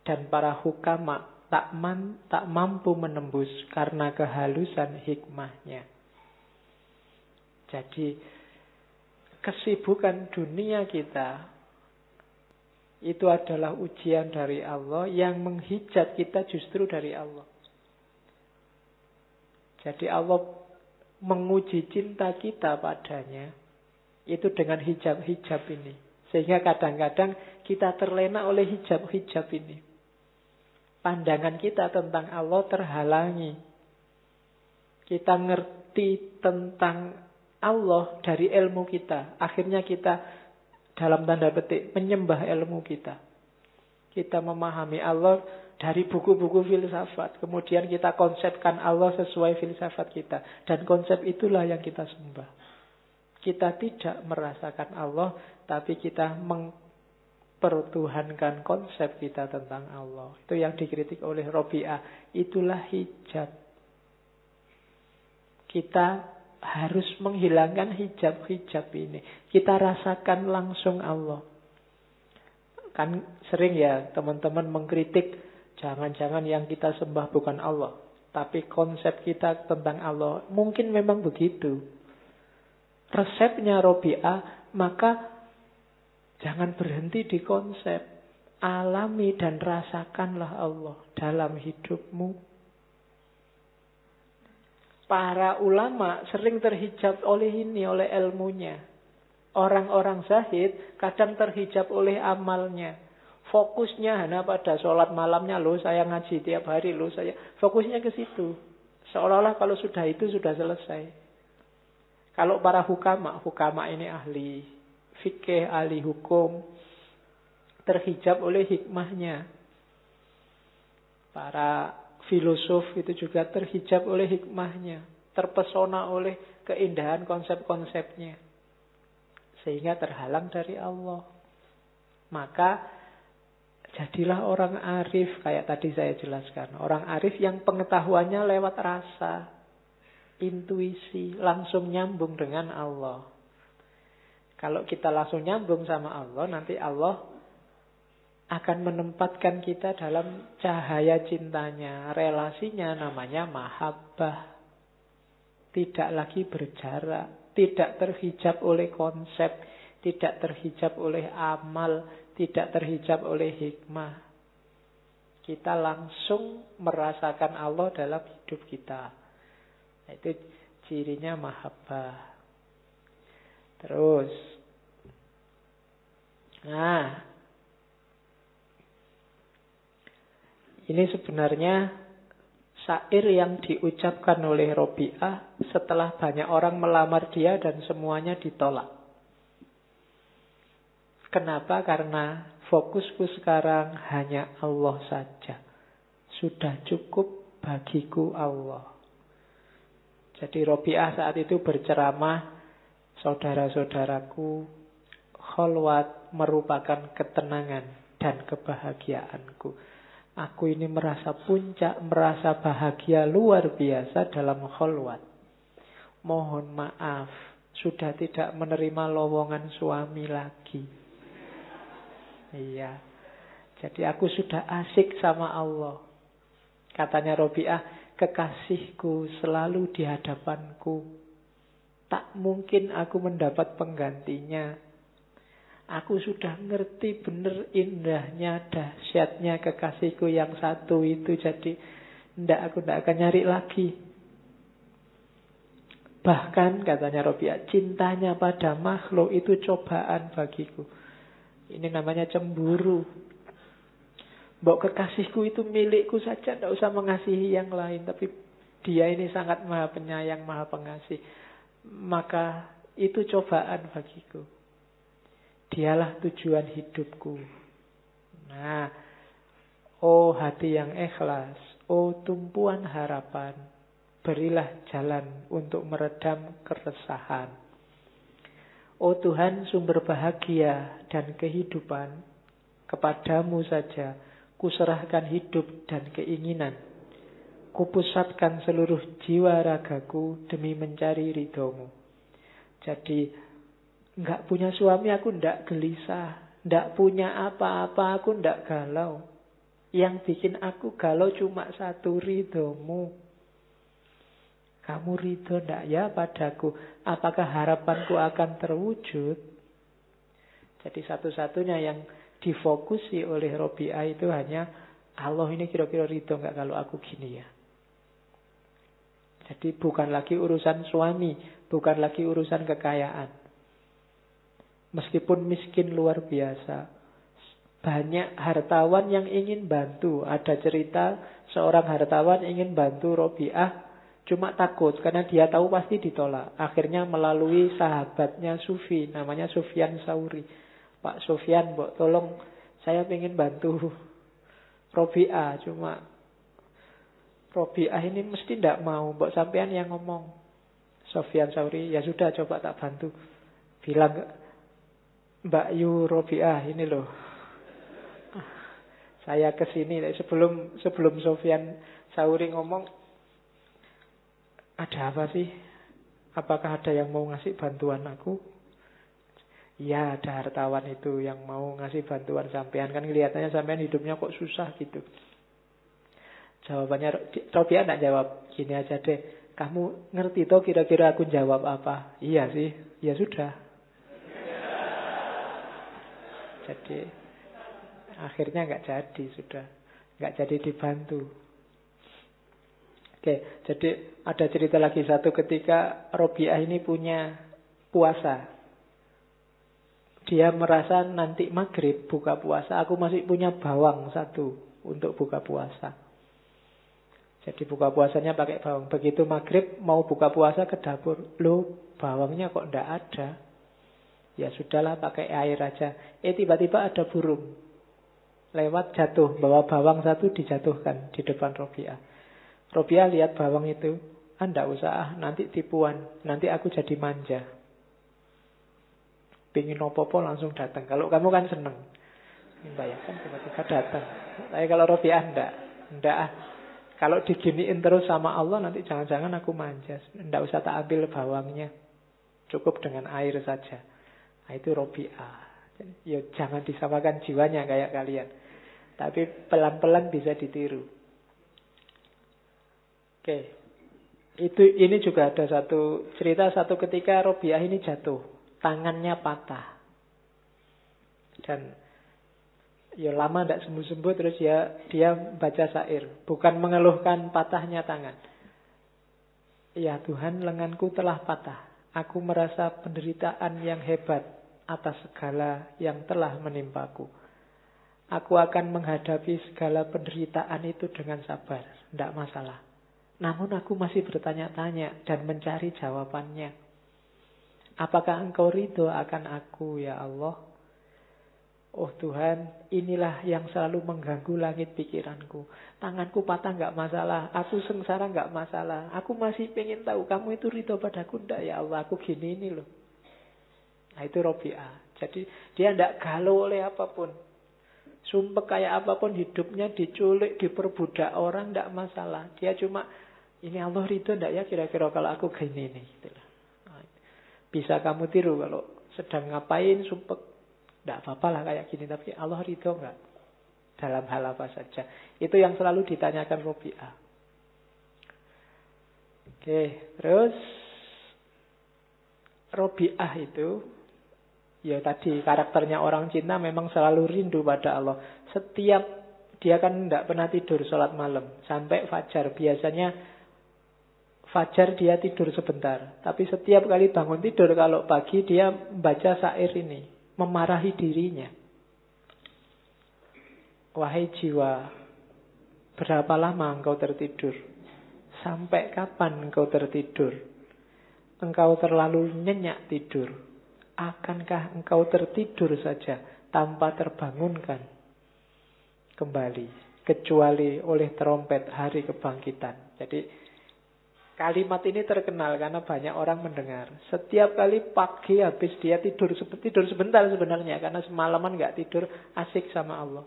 Dan para hukama tak, man, tak mampu menembus karena kehalusan hikmahnya. Jadi kesibukan dunia kita itu adalah ujian dari Allah yang menghijab kita justru dari Allah. Jadi Allah menguji cinta kita padanya itu dengan hijab-hijab ini. Sehingga kadang-kadang kita terlena oleh hijab-hijab ini. Pandangan kita tentang Allah terhalangi. Kita ngerti tentang Allah dari ilmu kita. Akhirnya kita dalam tanda petik menyembah ilmu kita. Kita memahami Allah dari buku-buku filsafat. Kemudian kita konsepkan Allah sesuai filsafat kita. Dan konsep itulah yang kita sembah. Kita tidak merasakan Allah, tapi kita mempertuhankan konsep kita tentang Allah. Itu yang dikritik oleh Robi'ah. Itulah hijab. Kita harus menghilangkan hijab-hijab ini. Kita rasakan langsung Allah. Kan sering ya teman-teman mengkritik jangan-jangan yang kita sembah bukan Allah. Tapi konsep kita tentang Allah mungkin memang begitu. Resepnya Robi'ah, maka jangan berhenti di konsep. Alami dan rasakanlah Allah dalam hidupmu, Para ulama sering terhijab oleh ini, oleh ilmunya. Orang-orang zahid kadang terhijab oleh amalnya. Fokusnya hanya pada sholat malamnya loh, saya ngaji tiap hari loh, saya fokusnya ke situ. Seolah-olah kalau sudah itu sudah selesai. Kalau para hukama, hukama ini ahli fikih, ahli hukum, terhijab oleh hikmahnya. Para filosof itu juga terhijab oleh hikmahnya, terpesona oleh keindahan konsep-konsepnya. Sehingga terhalang dari Allah. Maka jadilah orang arif kayak tadi saya jelaskan. Orang arif yang pengetahuannya lewat rasa, intuisi, langsung nyambung dengan Allah. Kalau kita langsung nyambung sama Allah, nanti Allah akan menempatkan kita dalam cahaya cintanya. Relasinya namanya mahabbah. Tidak lagi berjarak. Tidak terhijab oleh konsep. Tidak terhijab oleh amal. Tidak terhijab oleh hikmah. Kita langsung merasakan Allah dalam hidup kita. Itu cirinya mahabbah. Terus. Nah, Ini sebenarnya syair yang diucapkan oleh Robi'ah setelah banyak orang melamar dia dan semuanya ditolak. Kenapa? Karena fokusku sekarang hanya Allah saja. Sudah cukup bagiku Allah. Jadi Robi'ah saat itu berceramah, saudara-saudaraku, kholwat merupakan ketenangan dan kebahagiaanku. Aku ini merasa puncak, merasa bahagia luar biasa dalam kholwat. Mohon maaf, sudah tidak menerima lowongan suami lagi. Iya. Jadi aku sudah asik sama Allah. Katanya Robiah, kekasihku selalu di hadapanku. Tak mungkin aku mendapat penggantinya. Aku sudah ngerti bener indahnya, dahsyatnya kekasihku yang satu itu. Jadi, ndak aku ndak akan nyari lagi. Bahkan katanya Robiah, cintanya pada makhluk itu cobaan bagiku. Ini namanya cemburu. Mbok kekasihku itu milikku saja, tidak usah mengasihi yang lain. Tapi dia ini sangat maha penyayang, maha pengasih. Maka itu cobaan bagiku. Dialah tujuan hidupku. Nah, oh hati yang ikhlas, oh tumpuan harapan, berilah jalan untuk meredam keresahan. Oh Tuhan sumber bahagia dan kehidupan, kepadamu saja kuserahkan hidup dan keinginan. Kupusatkan seluruh jiwa ragaku demi mencari ridhomu. Jadi, nggak punya suami aku ndak gelisah. Ndak punya apa-apa aku ndak galau. Yang bikin aku galau cuma satu ridhomu. Kamu ridho ndak ya padaku? Apakah harapanku akan terwujud? Jadi satu-satunya yang difokusi oleh Robi'ah itu hanya Allah ini kira-kira ridho nggak kalau aku gini ya. Jadi bukan lagi urusan suami, bukan lagi urusan kekayaan. Meskipun miskin luar biasa, banyak hartawan yang ingin bantu. Ada cerita seorang hartawan ingin bantu Robi'ah, cuma takut karena dia tahu pasti ditolak. Akhirnya melalui sahabatnya Sufi, namanya Sufyan Sauri. Pak Sofian, Mbok tolong saya ingin bantu Robi'ah, cuma Robi'ah ini mesti tidak mau, Mbok sampean yang ngomong. Sofian Sauri, ya sudah coba tak bantu. Bilang Mbak Yu Robi'ah ini loh. Saya ke sini sebelum sebelum Sofian Sauri ngomong ada apa sih? Apakah ada yang mau ngasih bantuan aku? Iya ada hartawan itu yang mau ngasih bantuan sampean kan kelihatannya sampean hidupnya kok susah gitu. Jawabannya Robia tidak jawab gini aja deh. Kamu ngerti toh kira-kira aku jawab apa? Iya sih, ya sudah. Jadi akhirnya nggak jadi sudah, nggak jadi dibantu. Oke, jadi ada cerita lagi satu ketika Robiah ini punya puasa dia merasa nanti maghrib buka puasa, aku masih punya bawang satu untuk buka puasa. Jadi buka puasanya pakai bawang. Begitu maghrib mau buka puasa ke dapur, lo bawangnya kok ndak ada. Ya sudahlah pakai air aja. Eh tiba-tiba ada burung lewat jatuh bawa bawang satu dijatuhkan di depan Robiah. Robiah lihat bawang itu, anda ah, usah nanti tipuan, nanti aku jadi manja. Pingin opo-opo langsung datang. Kalau kamu kan seneng. Bayangkan tiba-tiba datang. Tapi kalau Robiah enggak. Enggak ah. Kalau diginiin terus sama Allah nanti jangan-jangan aku manja. Enggak usah tak ambil bawangnya. Cukup dengan air saja. Nah, itu Robiah. Ya jangan disamakan jiwanya kayak kalian. Tapi pelan-pelan bisa ditiru. Oke. Itu ini juga ada satu cerita satu ketika Robiah ini jatuh tangannya patah. Dan ya lama tidak sembuh-sembuh terus ya dia baca syair. Bukan mengeluhkan patahnya tangan. Ya Tuhan lenganku telah patah. Aku merasa penderitaan yang hebat atas segala yang telah menimpaku. Aku akan menghadapi segala penderitaan itu dengan sabar. Tidak masalah. Namun aku masih bertanya-tanya dan mencari jawabannya. Apakah engkau ridho akan aku ya Allah? Oh Tuhan, inilah yang selalu mengganggu langit pikiranku. Tanganku patah nggak masalah, aku sengsara nggak masalah. Aku masih pengen tahu kamu itu ridho padaku ndak ya Allah? Aku gini ini loh. Nah itu Robi'ah. Jadi dia ndak galau oleh apa pun. Sumpah kayak apa pun hidupnya diculik, diperbudak orang ndak masalah. Dia cuma ini Allah ridho ndak ya kira-kira kalau aku gini nih. Gitu bisa kamu tiru kalau sedang ngapain sumpek. Tidak apa-apa lah kayak gini. Tapi Allah ridho nggak? Dalam hal apa saja. Itu yang selalu ditanyakan Robi'ah. Oke, terus Robiah itu ya tadi karakternya orang Cina memang selalu rindu pada Allah. Setiap dia kan tidak pernah tidur sholat malam sampai fajar. Biasanya fajar dia tidur sebentar. Tapi setiap kali bangun tidur kalau pagi dia baca syair ini. Memarahi dirinya. Wahai jiwa, berapa lama engkau tertidur? Sampai kapan engkau tertidur? Engkau terlalu nyenyak tidur. Akankah engkau tertidur saja tanpa terbangunkan kembali? Kecuali oleh terompet hari kebangkitan. Jadi Kalimat ini terkenal karena banyak orang mendengar. Setiap kali pagi habis dia tidur tidur sebentar sebenarnya karena semalaman nggak tidur asik sama Allah.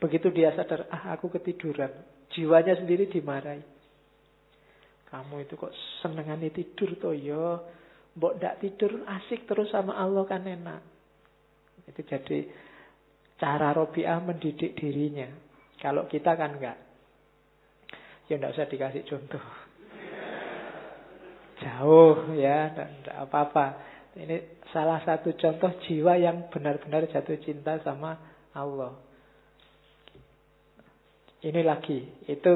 Begitu dia sadar, ah aku ketiduran. Jiwanya sendiri dimarahi. Kamu itu kok senengane tidur toh ya. Mbok ndak tidur asik terus sama Allah kan enak. Itu jadi cara Robiah mendidik dirinya. Kalau kita kan enggak. Ya enggak usah dikasih contoh. Jauh ya, enggak apa-apa. Ini salah satu contoh jiwa yang benar-benar jatuh cinta sama Allah. Ini lagi, itu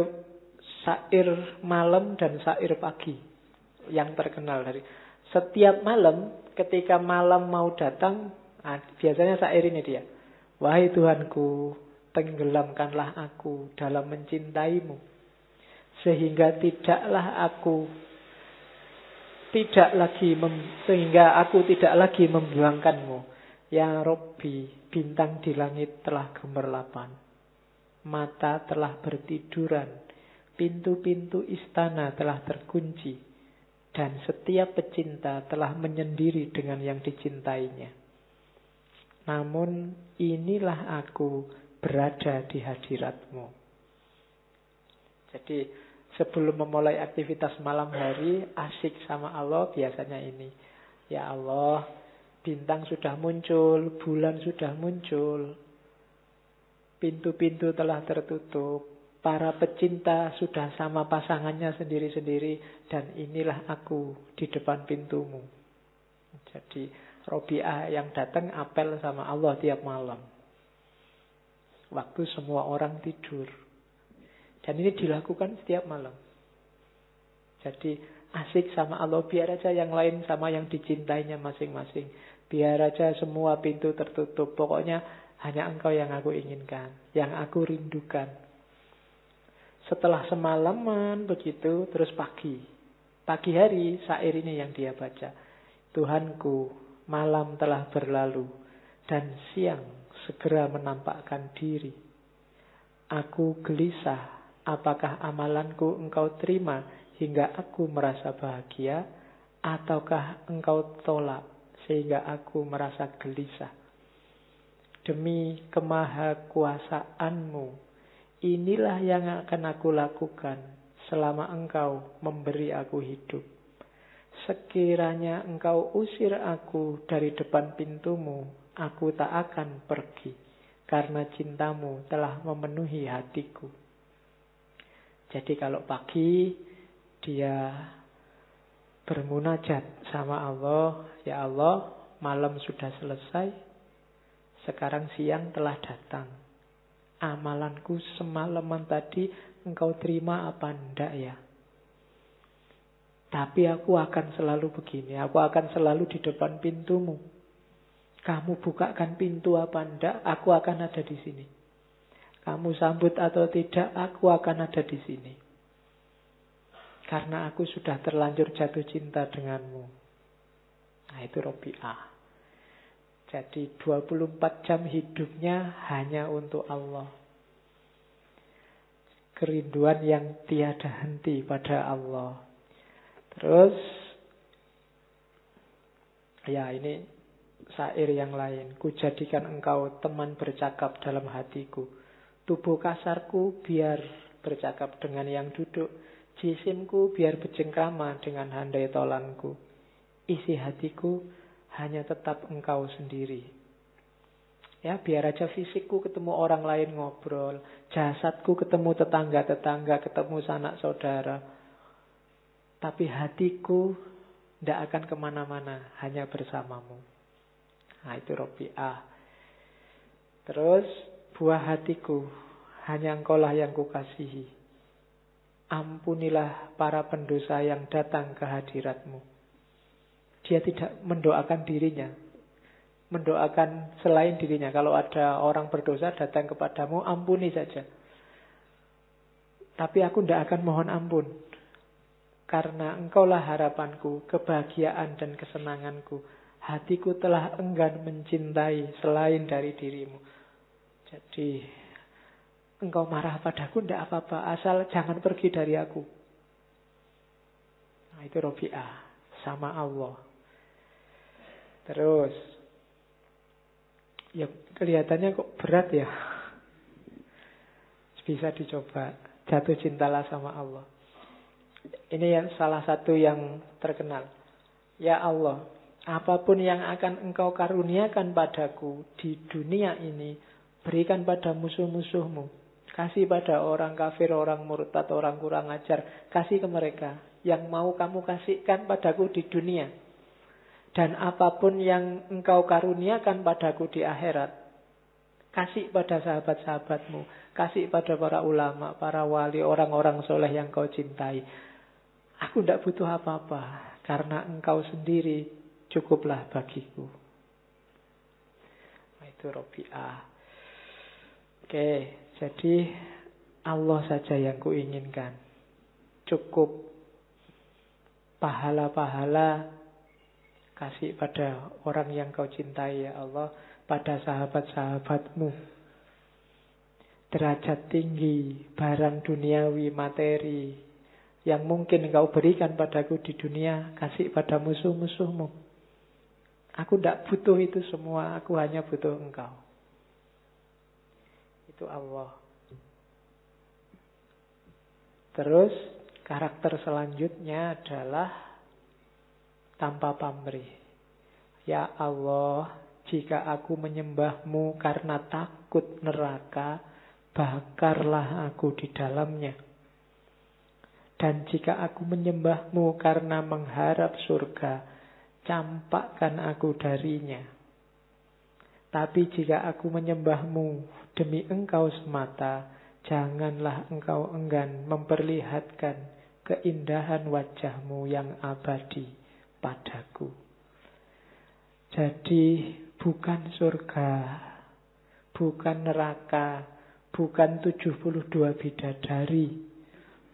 sair malam dan sair pagi yang terkenal dari setiap malam ketika malam mau datang, nah, biasanya sair ini dia. Wahai Tuhanku, tenggelamkanlah aku dalam mencintaimu sehingga tidaklah aku tidak lagi mem, sehingga aku tidak lagi membuangkanmu. Ya Robbi, bintang di langit telah gemerlapan mata telah bertiduran, pintu-pintu istana telah terkunci, dan setiap pecinta telah menyendiri dengan yang dicintainya. Namun inilah aku berada di hadiratmu. Jadi sebelum memulai aktivitas malam hari, asik sama Allah biasanya ini. Ya Allah, bintang sudah muncul, bulan sudah muncul, Pintu-pintu telah tertutup. Para pecinta sudah sama pasangannya sendiri-sendiri. Dan inilah aku di depan pintumu. Jadi Robiah yang datang apel sama Allah tiap malam. Waktu semua orang tidur. Dan ini dilakukan setiap malam. Jadi asik sama Allah. Biar aja yang lain sama yang dicintainya masing-masing. Biar aja semua pintu tertutup. Pokoknya hanya engkau yang aku inginkan, yang aku rindukan. Setelah semalaman begitu, terus pagi. Pagi hari, sair ini yang dia baca. Tuhanku, malam telah berlalu, dan siang segera menampakkan diri. Aku gelisah, apakah amalanku engkau terima hingga aku merasa bahagia, ataukah engkau tolak sehingga aku merasa gelisah demi kemahakuasaanmu. Inilah yang akan aku lakukan selama engkau memberi aku hidup. Sekiranya engkau usir aku dari depan pintumu, aku tak akan pergi, karena cintamu telah memenuhi hatiku. Jadi kalau pagi dia bermunajat sama Allah, ya Allah, malam sudah selesai, sekarang siang telah datang. Amalanku semalaman tadi engkau terima apa enggak ya? Tapi aku akan selalu begini. Aku akan selalu di depan pintumu. Kamu bukakan pintu apa enggak, aku akan ada di sini. Kamu sambut atau tidak, aku akan ada di sini. Karena aku sudah terlanjur jatuh cinta denganmu. Nah itu Robi'ah. Jadi 24 jam hidupnya hanya untuk Allah. Kerinduan yang tiada henti pada Allah. Terus, ya ini syair yang lain. Ku jadikan engkau teman bercakap dalam hatiku. Tubuh kasarku biar bercakap dengan yang duduk. Jisimku biar berjengkrama dengan handai tolanku. Isi hatiku hanya tetap engkau sendiri. Ya, biar aja fisikku ketemu orang lain ngobrol, jasadku ketemu tetangga-tetangga, ketemu sanak saudara. Tapi hatiku tidak akan ke mana-mana, hanya bersamamu. Nah itu Robi'ah. Terus buah hatiku, hanya engkaulah yang kukasihi. Ampunilah para pendosa yang datang ke hadiratmu. Dia tidak mendoakan dirinya, mendoakan selain dirinya. Kalau ada orang berdosa datang kepadamu, ampuni saja. Tapi aku tidak akan mohon ampun. Karena engkaulah harapanku, kebahagiaan dan kesenanganku. Hatiku telah enggan mencintai selain dari dirimu. Jadi, engkau marah padaku, tidak apa-apa. Asal jangan pergi dari aku. Nah, itu Robi'ah. Sama Allah. Terus, ya kelihatannya kok berat ya. Bisa dicoba. Jatuh cintalah sama Allah. Ini yang salah satu yang terkenal. Ya Allah, apa pun yang akan engkau karuniakan padaku di dunia ini, berikan pada musuh-musuhmu. Kasih pada orang kafir, orang murtad, orang kurang ajar. Kasih ke mereka. Yang mau kamu kasihkan padaku di dunia. Dan apa pun yang engkau karuniakan padaku di akhirat, kasih pada sahabat-sahabatmu, kasih pada para ulama, para wali, orang-orang soleh yang kau cintai. Aku tidak butuh apa-apa karena engkau sendiri cukuplah bagiku. Nah, itu Robi'ah. Oke, jadi Allah saja yang kuinginkan. Cukup pahala-pahala kasih pada orang yang kau cintai ya Allah, pada sahabat-sahabatmu. Derajat tinggi, barang duniawi, materi, yang mungkin engkau berikan padaku di dunia, kasih pada musuh-musuhmu. Aku tidak butuh itu semua, aku hanya butuh engkau. Itu Allah. Terus karakter selanjutnya adalah tanpa pamrih. Ya Allah, jika aku menyembahmu karena takut neraka, bakarlah aku di dalamnya. Dan jika aku menyembahmu karena mengharap surga, campakkan aku darinya. Tapi jika aku menyembahmu demi engkau semata, janganlah engkau enggan memperlihatkan keindahan wajahmu yang abadi padaku. Jadi bukan surga, bukan neraka, bukan 72 bidadari,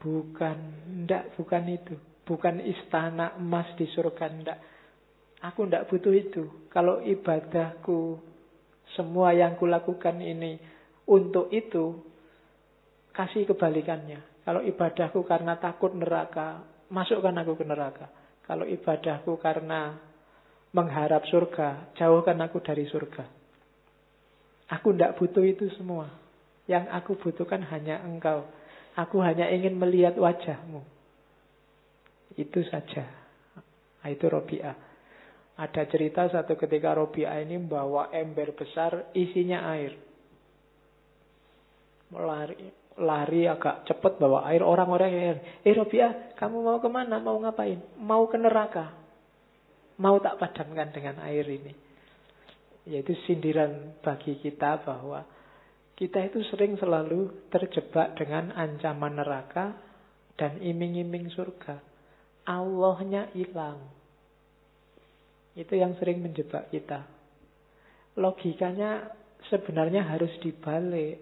Bukan, ndak, bukan itu. Bukan istana emas di surga, ndak. Aku ndak butuh itu. Kalau ibadahku, semua yang kulakukan ini untuk itu, kasih kebalikannya. Kalau ibadahku karena takut neraka, masukkan aku ke neraka. Kalau ibadahku karena mengharap surga, jauhkan aku dari surga. Aku tidak butuh itu semua. Yang aku butuhkan hanya engkau. Aku hanya ingin melihat wajahmu. Itu saja. Nah, itu Robi'ah. Ada cerita satu ketika Robi'ah ini membawa ember besar isinya air. Lari, lari agak cepat bawa air. Orang-orang yang, eh Robi'ah, kamu mau ke mana? Mau ngapain? Mau ke neraka. Mau tak padamkan dengan air ini. Yaitu sindiran bagi kita bahwa kita itu sering selalu terjebak dengan ancaman neraka dan iming-iming surga. Allahnya hilang. Itu yang sering menjebak kita. Logikanya sebenarnya harus dibalik.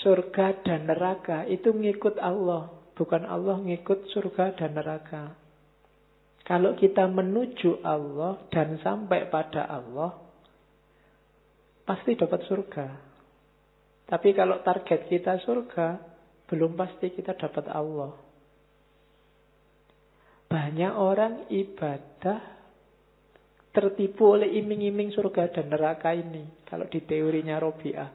Surga dan neraka itu ngikut Allah, bukan Allah ngikut surga dan neraka. Kalau kita menuju Allah dan sampai pada Allah, pasti dapat surga. Tapi kalau target kita surga, belum pasti kita dapat Allah. Banyak orang ibadah tertipu oleh iming-iming surga dan neraka ini. Kalau di teorinya Robi'ah.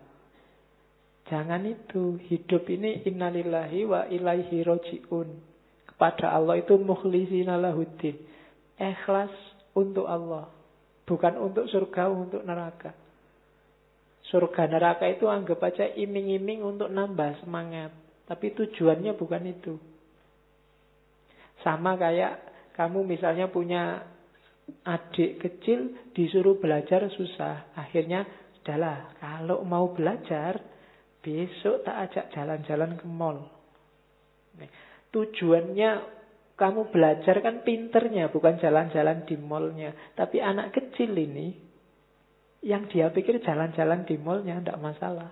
Jangan itu. Hidup ini innalillahi wa ilaihi roji'un. Kepada Allah itu mukhlisina lahuddin. Ikhlas untuk Allah. Bukan untuk surga, untuk neraka. Surga neraka itu anggap aja iming-iming untuk nambah semangat. Tapi tujuannya bukan itu. Sama kayak kamu misalnya punya adik kecil disuruh belajar susah. Akhirnya, adalah kalau mau belajar, besok tak ajak jalan-jalan ke mall. Tujuannya kamu belajar kan pinternya, bukan jalan-jalan di mallnya. Tapi anak kecil ini, yang dia pikir jalan-jalan di mallnya tidak masalah.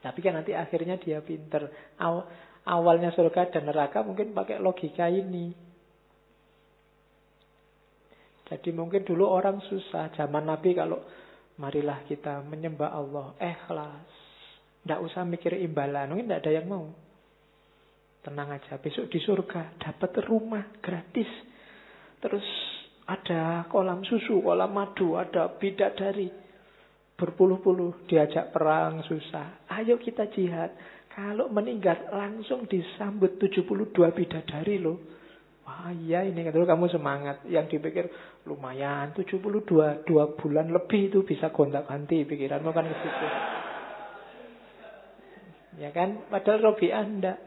Tapi kan nanti akhirnya dia pinter. Aw awalnya surga dan neraka mungkin pakai logika ini. Jadi mungkin dulu orang susah. Zaman Nabi kalau marilah kita menyembah Allah. Ikhlas. Tidak usah mikir imbalan. Mungkin tidak ada yang mau. Tenang aja. Besok di surga dapat rumah gratis. Terus ada kolam susu, kolam madu, ada bidadari. Berpuluh-puluh diajak perang susah. Ayo kita jihad. Kalau meninggal langsung disambut 72 bidadari loh. Wah iya ini dulu kamu semangat. Yang dipikir lumayan 72 dua bulan lebih itu bisa gonta ganti pikiranmu kan ke situ. Ya kan? Padahal Robi Anda.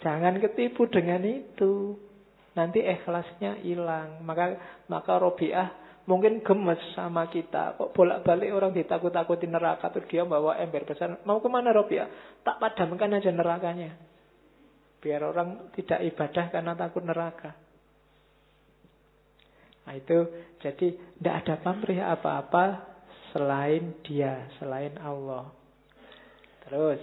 Jangan ketipu dengan itu. Nanti ikhlasnya hilang. Maka maka Robiah mungkin gemes sama kita. Kok bolak-balik orang ditakut-takutin neraka tuh dia bawa ember besar. Mau ke mana Robiah? Tak padamkan aja nerakanya. Biar orang tidak ibadah karena takut neraka. Nah itu jadi tidak ada pamrih apa-apa selain dia, selain Allah. Terus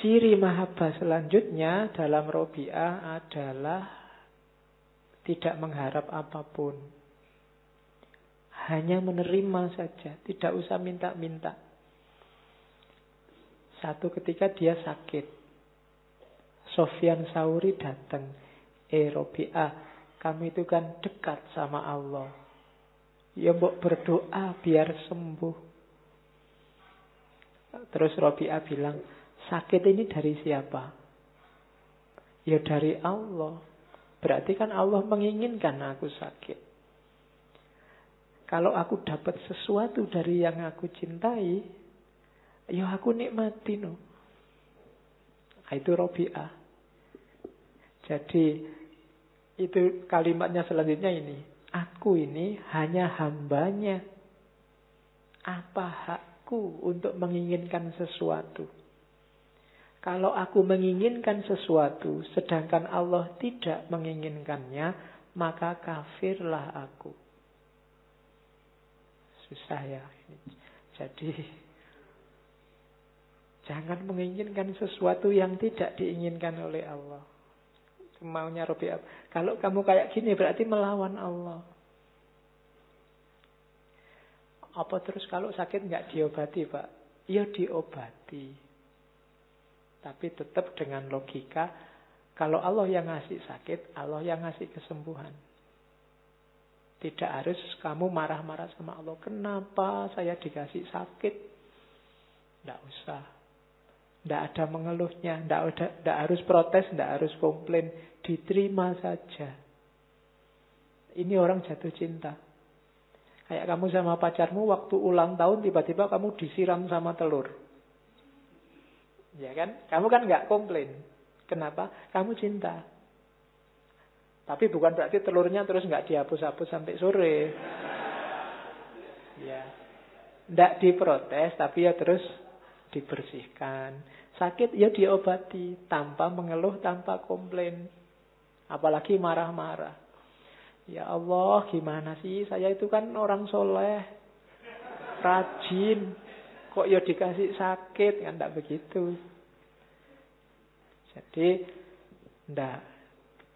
ciri mahabbah selanjutnya dalam Robi'ah adalah tidak mengharap apa pun. Hanya menerima saja, tidak usah minta-minta. Satu ketika dia sakit. Sofyan Sauri datang. Eh Robi'ah, kami itu kan dekat sama Allah. Ya mbok berdoa biar sembuh. Terus Robi'ah bilang, sakit ini dari siapa? Ya dari Allah. Berarti kan Allah menginginkan aku sakit. Kalau aku dapat sesuatu dari yang aku cintai, Ya aku nikmati no. Nah, itu Robi'ah. Jadi itu kalimatnya selanjutnya ini. Aku ini hanya hambanya. Apa hakku untuk menginginkan sesuatu? Kalau aku menginginkan sesuatu, sedangkan Allah tidak menginginkannya, maka kafirlah aku. Susah ya. Jadi Jangan menginginkan sesuatu yang tidak diinginkan oleh Allah. Maunya Robi Kalau kamu kayak gini berarti melawan Allah. Apa terus kalau sakit nggak diobati Pak? Ya diobati. Tapi tetap dengan logika. Kalau Allah yang ngasih sakit, Allah yang ngasih kesembuhan. Tidak harus kamu marah-marah sama Allah. Kenapa saya dikasih sakit? Tidak usah. Tidak ada mengeluhnya, tidak, tidak harus protes, tidak harus komplain. Diterima saja. Ini orang jatuh cinta. Kayak kamu sama pacarmu waktu ulang tahun tiba-tiba kamu disiram sama telur. Ya kan? Kamu kan nggak komplain. Kenapa? Kamu cinta. Tapi bukan berarti telurnya terus nggak dihapus-hapus sampai sore. Ya. Tidak diprotes, tapi ya terus dibersihkan. Sakit ya diobati tanpa mengeluh, tanpa komplain. Apalagi marah-marah. Ya Allah, gimana sih? Saya itu kan orang soleh, rajin. Kok ya dikasih sakit? Kan tidak begitu. Jadi, ndak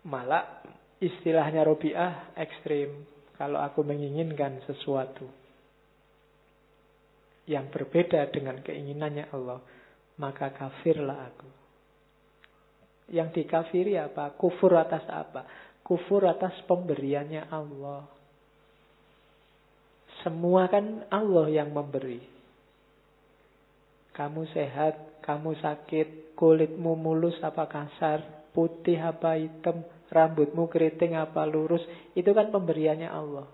malah istilahnya Robiah ekstrim. Kalau aku menginginkan sesuatu yang berbeda dengan keinginannya Allah, maka kafirlah aku. Yang dikafiri apa? Kufur atas apa? Kufur atas pemberiannya Allah. Semua kan Allah yang memberi. Kamu sehat, kamu sakit, kulitmu mulus apa kasar, putih apa hitam, rambutmu keriting apa lurus, itu kan pemberiannya Allah.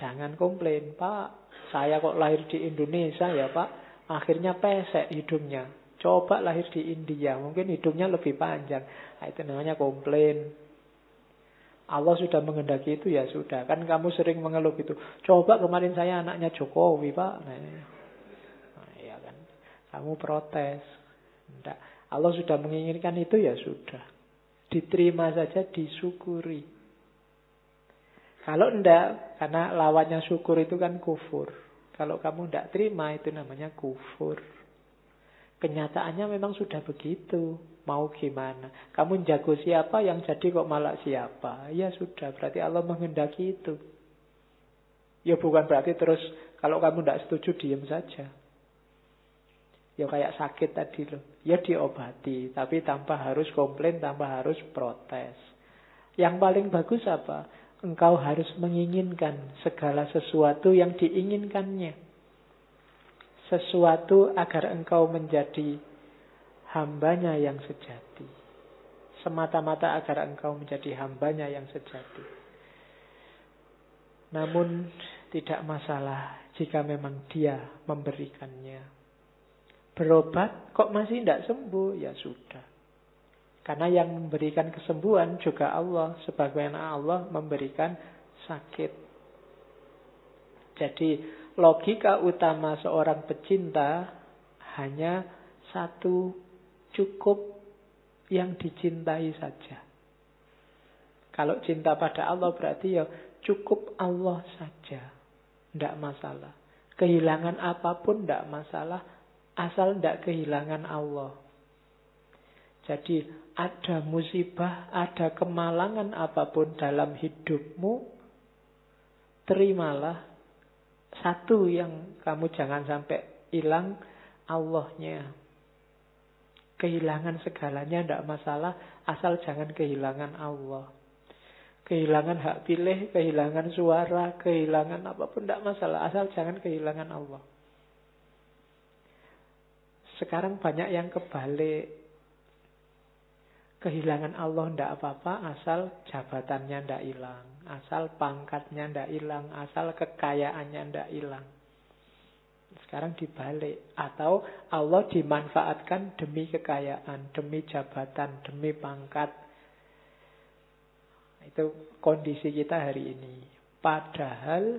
Jangan komplain, Pak. Saya kok lahir di Indonesia ya Pak. Akhirnya pesek hidungnya. Coba lahir di India, mungkin hidupnya lebih panjang. Nah, itu namanya komplain. Allah sudah menghendaki itu ya sudah. Kan kamu sering mengeluh gitu. Coba kemarin saya anaknya Jokowi, Pak. Nah. Kamu protes. Enggak. Allah sudah menginginkan itu ya sudah. Diterima saja, disyukuri. Kalau enggak, karena lawannya syukur itu kan kufur. Kalau kamu enggak terima, itu namanya kufur. Kenyataannya memang sudah begitu. Mau gimana? Kamu jago siapa yang jadi kok malah siapa? Ya sudah, berarti Allah menghendaki itu. Ya bukan berarti terus kalau kamu tidak setuju diam saja. Ya kayak sakit tadi loh. Ya diobati, tapi tanpa harus komplain, tanpa harus protes. Yang paling bagus apa? Engkau harus menginginkan segala sesuatu yang diinginkannya. Sesuatu agar engkau menjadi hambanya yang sejati. Semata-mata agar engkau menjadi hambanya yang sejati. Namun tidak masalah jika memang dia memberikannya. Berobat kok masih tidak sembuh? Ya sudah. Karena yang memberikan kesembuhan juga Allah. Sebagaimana Allah memberikan sakit. Jadi logika utama seorang pecinta hanya satu cukup yang dicintai saja. Kalau cinta pada Allah berarti ya cukup Allah saja. Tidak masalah. Kehilangan apa pun tidak masalah. Asal tidak kehilangan Allah. Jadi ada musibah, ada kemalangan apa pun dalam hidupmu. Terimalah. Satu yang kamu jangan sampai hilang. Allahnya. Kehilangan segalanya tidak masalah, asal jangan kehilangan Allah. Kehilangan hak pilih, kehilangan suara, kehilangan apa pun tidak masalah, asal jangan kehilangan Allah. Sekarang banyak yang kebalik. Kehilangan Allah tidak apa-apa, asal jabatannya tidak hilang. Asal pangkatnya tidak hilang, asal kekayaannya tidak hilang. Sekarang dibalik. Atau Allah dimanfaatkan demi kekayaan, demi jabatan, demi pangkat. Itu kondisi kita hari ini. Padahal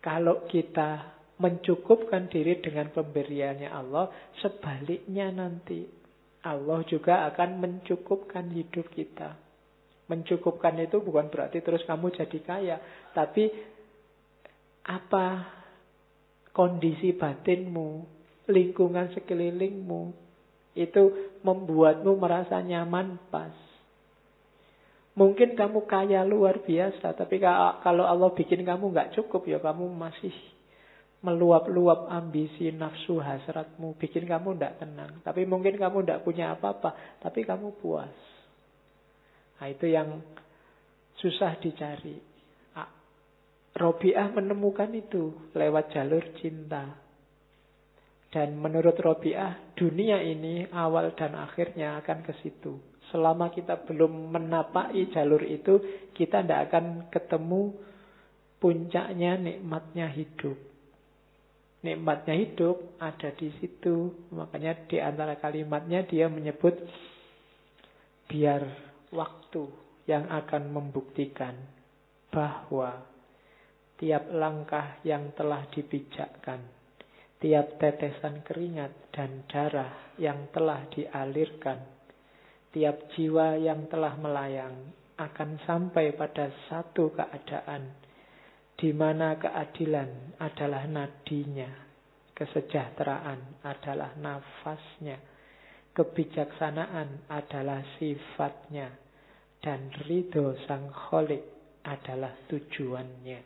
kalau kita mencukupkan diri dengan pemberiannya Allah, sebaliknya nanti Allah juga akan mencukupkan hidup kita. Mencukupkan itu bukan berarti terus kamu jadi kaya, tapi apa kondisi batinmu, lingkungan sekelilingmu, itu membuatmu merasa nyaman pas. Mungkin kamu kaya luar biasa, tapi kalau Allah bikin kamu nggak cukup, ya kamu masih meluap-luap ambisi nafsu hasratmu, bikin kamu tidak tenang. Tapi mungkin kamu tidak punya apa-apa, tapi kamu puas. Nah itu yang susah dicari. Robiah menemukan itu lewat jalur cinta. Dan menurut Robiah, dunia ini awal dan akhirnya akan ke situ. Selama kita belum menapai jalur itu, kita tidak akan ketemu puncaknya nikmatnya hidup. Nikmatnya hidup ada di situ. Makanya di antara kalimatnya dia menyebut biar waktu yang akan membuktikan bahwa tiap langkah yang telah dipijakkan, tiap tetesan keringat dan darah yang telah dialirkan, tiap jiwa yang telah melayang akan sampai pada satu keadaan di mana keadilan adalah nadinya, kesejahteraan adalah nafasnya, kebijaksanaan adalah sifatnya, dan ridho sang kholik adalah tujuannya.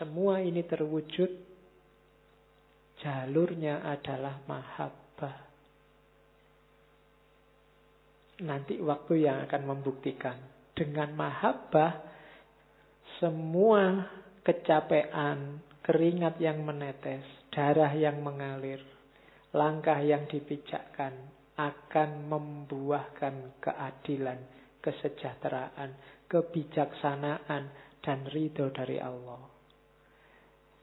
Semua ini terwujud jalurnya adalah mahabbah. Nanti waktu yang akan membuktikan. Dengan mahabbah, semua kecapean, keringat yang menetes, darah yang mengalir, langkah yang dipijakkan akan membuahkan keadilan, kesejahteraan, kebijaksanaan, dan ridho dari Allah.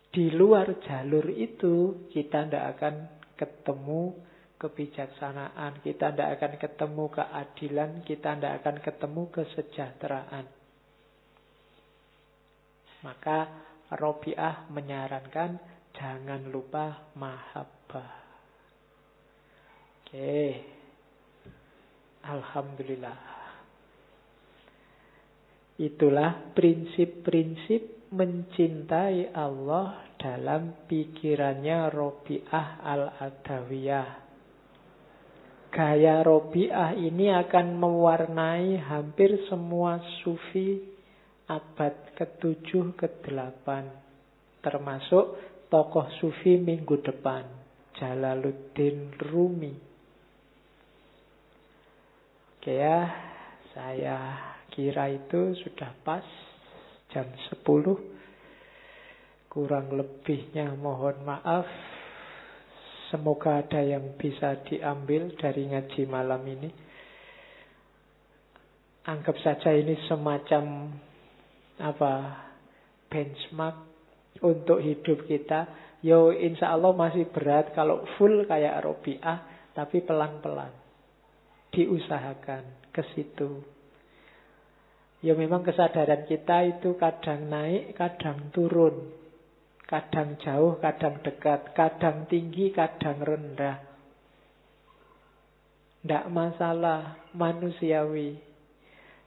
Di luar jalur itu kita tidak akan ketemu kebijaksanaan, kita tidak akan ketemu keadilan, kita tidak akan ketemu kesejahteraan. Maka Robiah menyarankan jangan lupa mahabbah. Oke. Alhamdulillah. Itulah prinsip-prinsip mencintai Allah dalam pikirannya Robiah al-Adawiyah. Gaya Robiah ini akan mewarnai hampir semua sufi abad ke-7 ke-8 termasuk tokoh sufi minggu depan Jalaluddin Rumi. Oke ya, saya kira itu sudah pas jam 10. Kurang lebihnya mohon maaf. Semoga ada yang bisa diambil dari ngaji malam ini. Anggap saja ini semacam apa benchmark untuk hidup kita. Yo insya Allah masih berat kalau full kayak Robiah, tapi pelan-pelan. Diusahakan ke situ. Ya memang kesadaran kita itu kadang naik, kadang turun. Kadang jauh, kadang dekat, kadang tinggi, kadang rendah. Tidak masalah, manusiawi.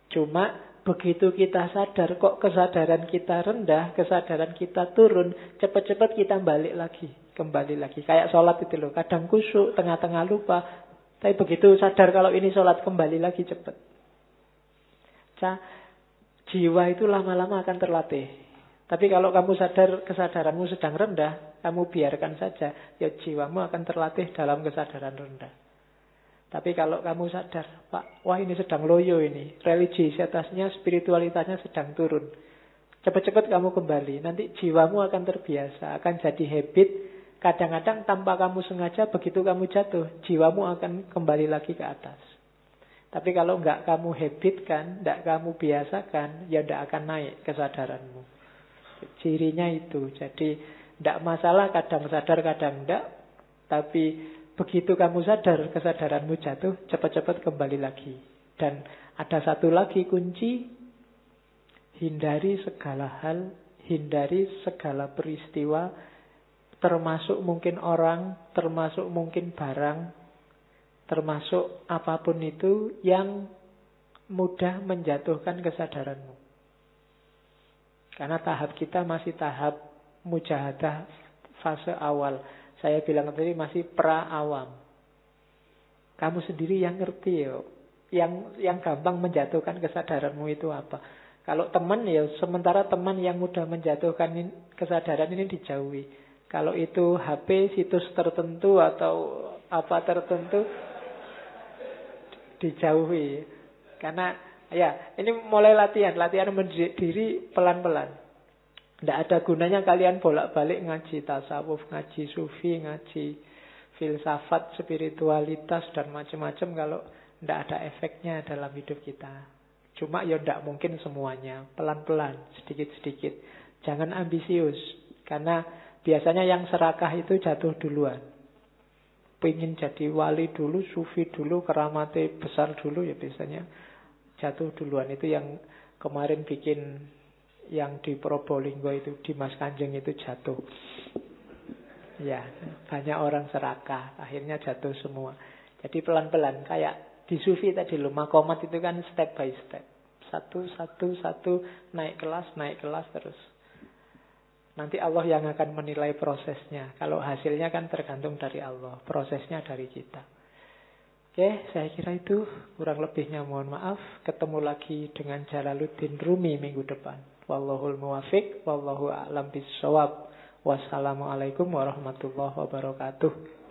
Cuma begitu kita sadar kok kesadaran kita rendah, kesadaran kita turun, cepat-cepat kita balik lagi, kembali lagi. Kayak sholat itu loh, kadang kusuk, tengah-tengah lupa. Tapi begitu sadar kalau ini sholat, kembali lagi cepat. Cah, jiwa itu lama-lama akan terlatih. Tapi kalau kamu sadar kesadaranmu sedang rendah, kamu biarkan saja, ya jiwamu akan terlatih dalam kesadaran rendah. Tapi kalau kamu sadar, Pak, wah ini sedang loyo ini, religi atasnya, spiritualitasnya sedang turun. Cepat-cepat kamu kembali, nanti jiwamu akan terbiasa, akan jadi habit. Kadang-kadang tanpa kamu sengaja, begitu kamu jatuh, jiwamu akan kembali lagi ke atas. Tapi kalau enggak kamu habitkan, enggak kamu biasakan, ya enggak akan naik kesadaranmu. Cirinya itu. Jadi tidak masalah kadang sadar kadang tidak. Tapi begitu kamu sadar kesadaranmu jatuh, cepat-cepat kembali lagi. Dan ada satu lagi kunci, hindari segala hal, hindari segala peristiwa, termasuk mungkin orang, termasuk mungkin barang, termasuk apa pun itu yang mudah menjatuhkan kesadaranmu. Karena tahap kita masih tahap mujahadah fase awal. Saya bilang tadi masih pra-awam. Kamu sendiri yang ngerti ya. Yang yang gampang menjatuhkan kesadaranmu itu apa. Kalau teman ya sementara teman yang mudah menjatuhkan kesadaran ini dijauhi. Kalau itu HP situs tertentu atau apa tertentu dijauhi. Karena Ya, ini mulai latihan, latihan mendidik diri pelan-pelan. Tidak ada gunanya kalian bolak-balik ngaji tasawuf, ngaji sufi, ngaji filsafat, spiritualitas, dan macam-macam kalau tidak ada efeknya dalam hidup kita. Cuma ya tidak mungkin semuanya, pelan-pelan, sedikit-sedikit. Jangan ambisius, karena biasanya yang serakah itu jatuh duluan. Pengen jadi wali dulu, sufi dulu, keramate besar dulu ya biasanya jatuh duluan. Itu yang kemarin bikin yang di Probolinggo itu, di Mas Kanjeng itu jatuh. Ya, banyak orang serakah, akhirnya jatuh semua. Jadi pelan-pelan, kayak di sufi tadi loh, makomat itu kan step by step. Satu, satu, satu, naik kelas, naik kelas terus. Nanti Allah yang akan menilai prosesnya. Kalau hasilnya kan tergantung dari Allah, prosesnya dari kita. Oke, saya kira itu kurang lebihnya mohon maaf. Ketemu lagi dengan Jalaluddin Rumi minggu depan. Wallahul muwafiq, wallahu a'lam bisawab. Wassalamualaikum warahmatullahi wabarakatuh.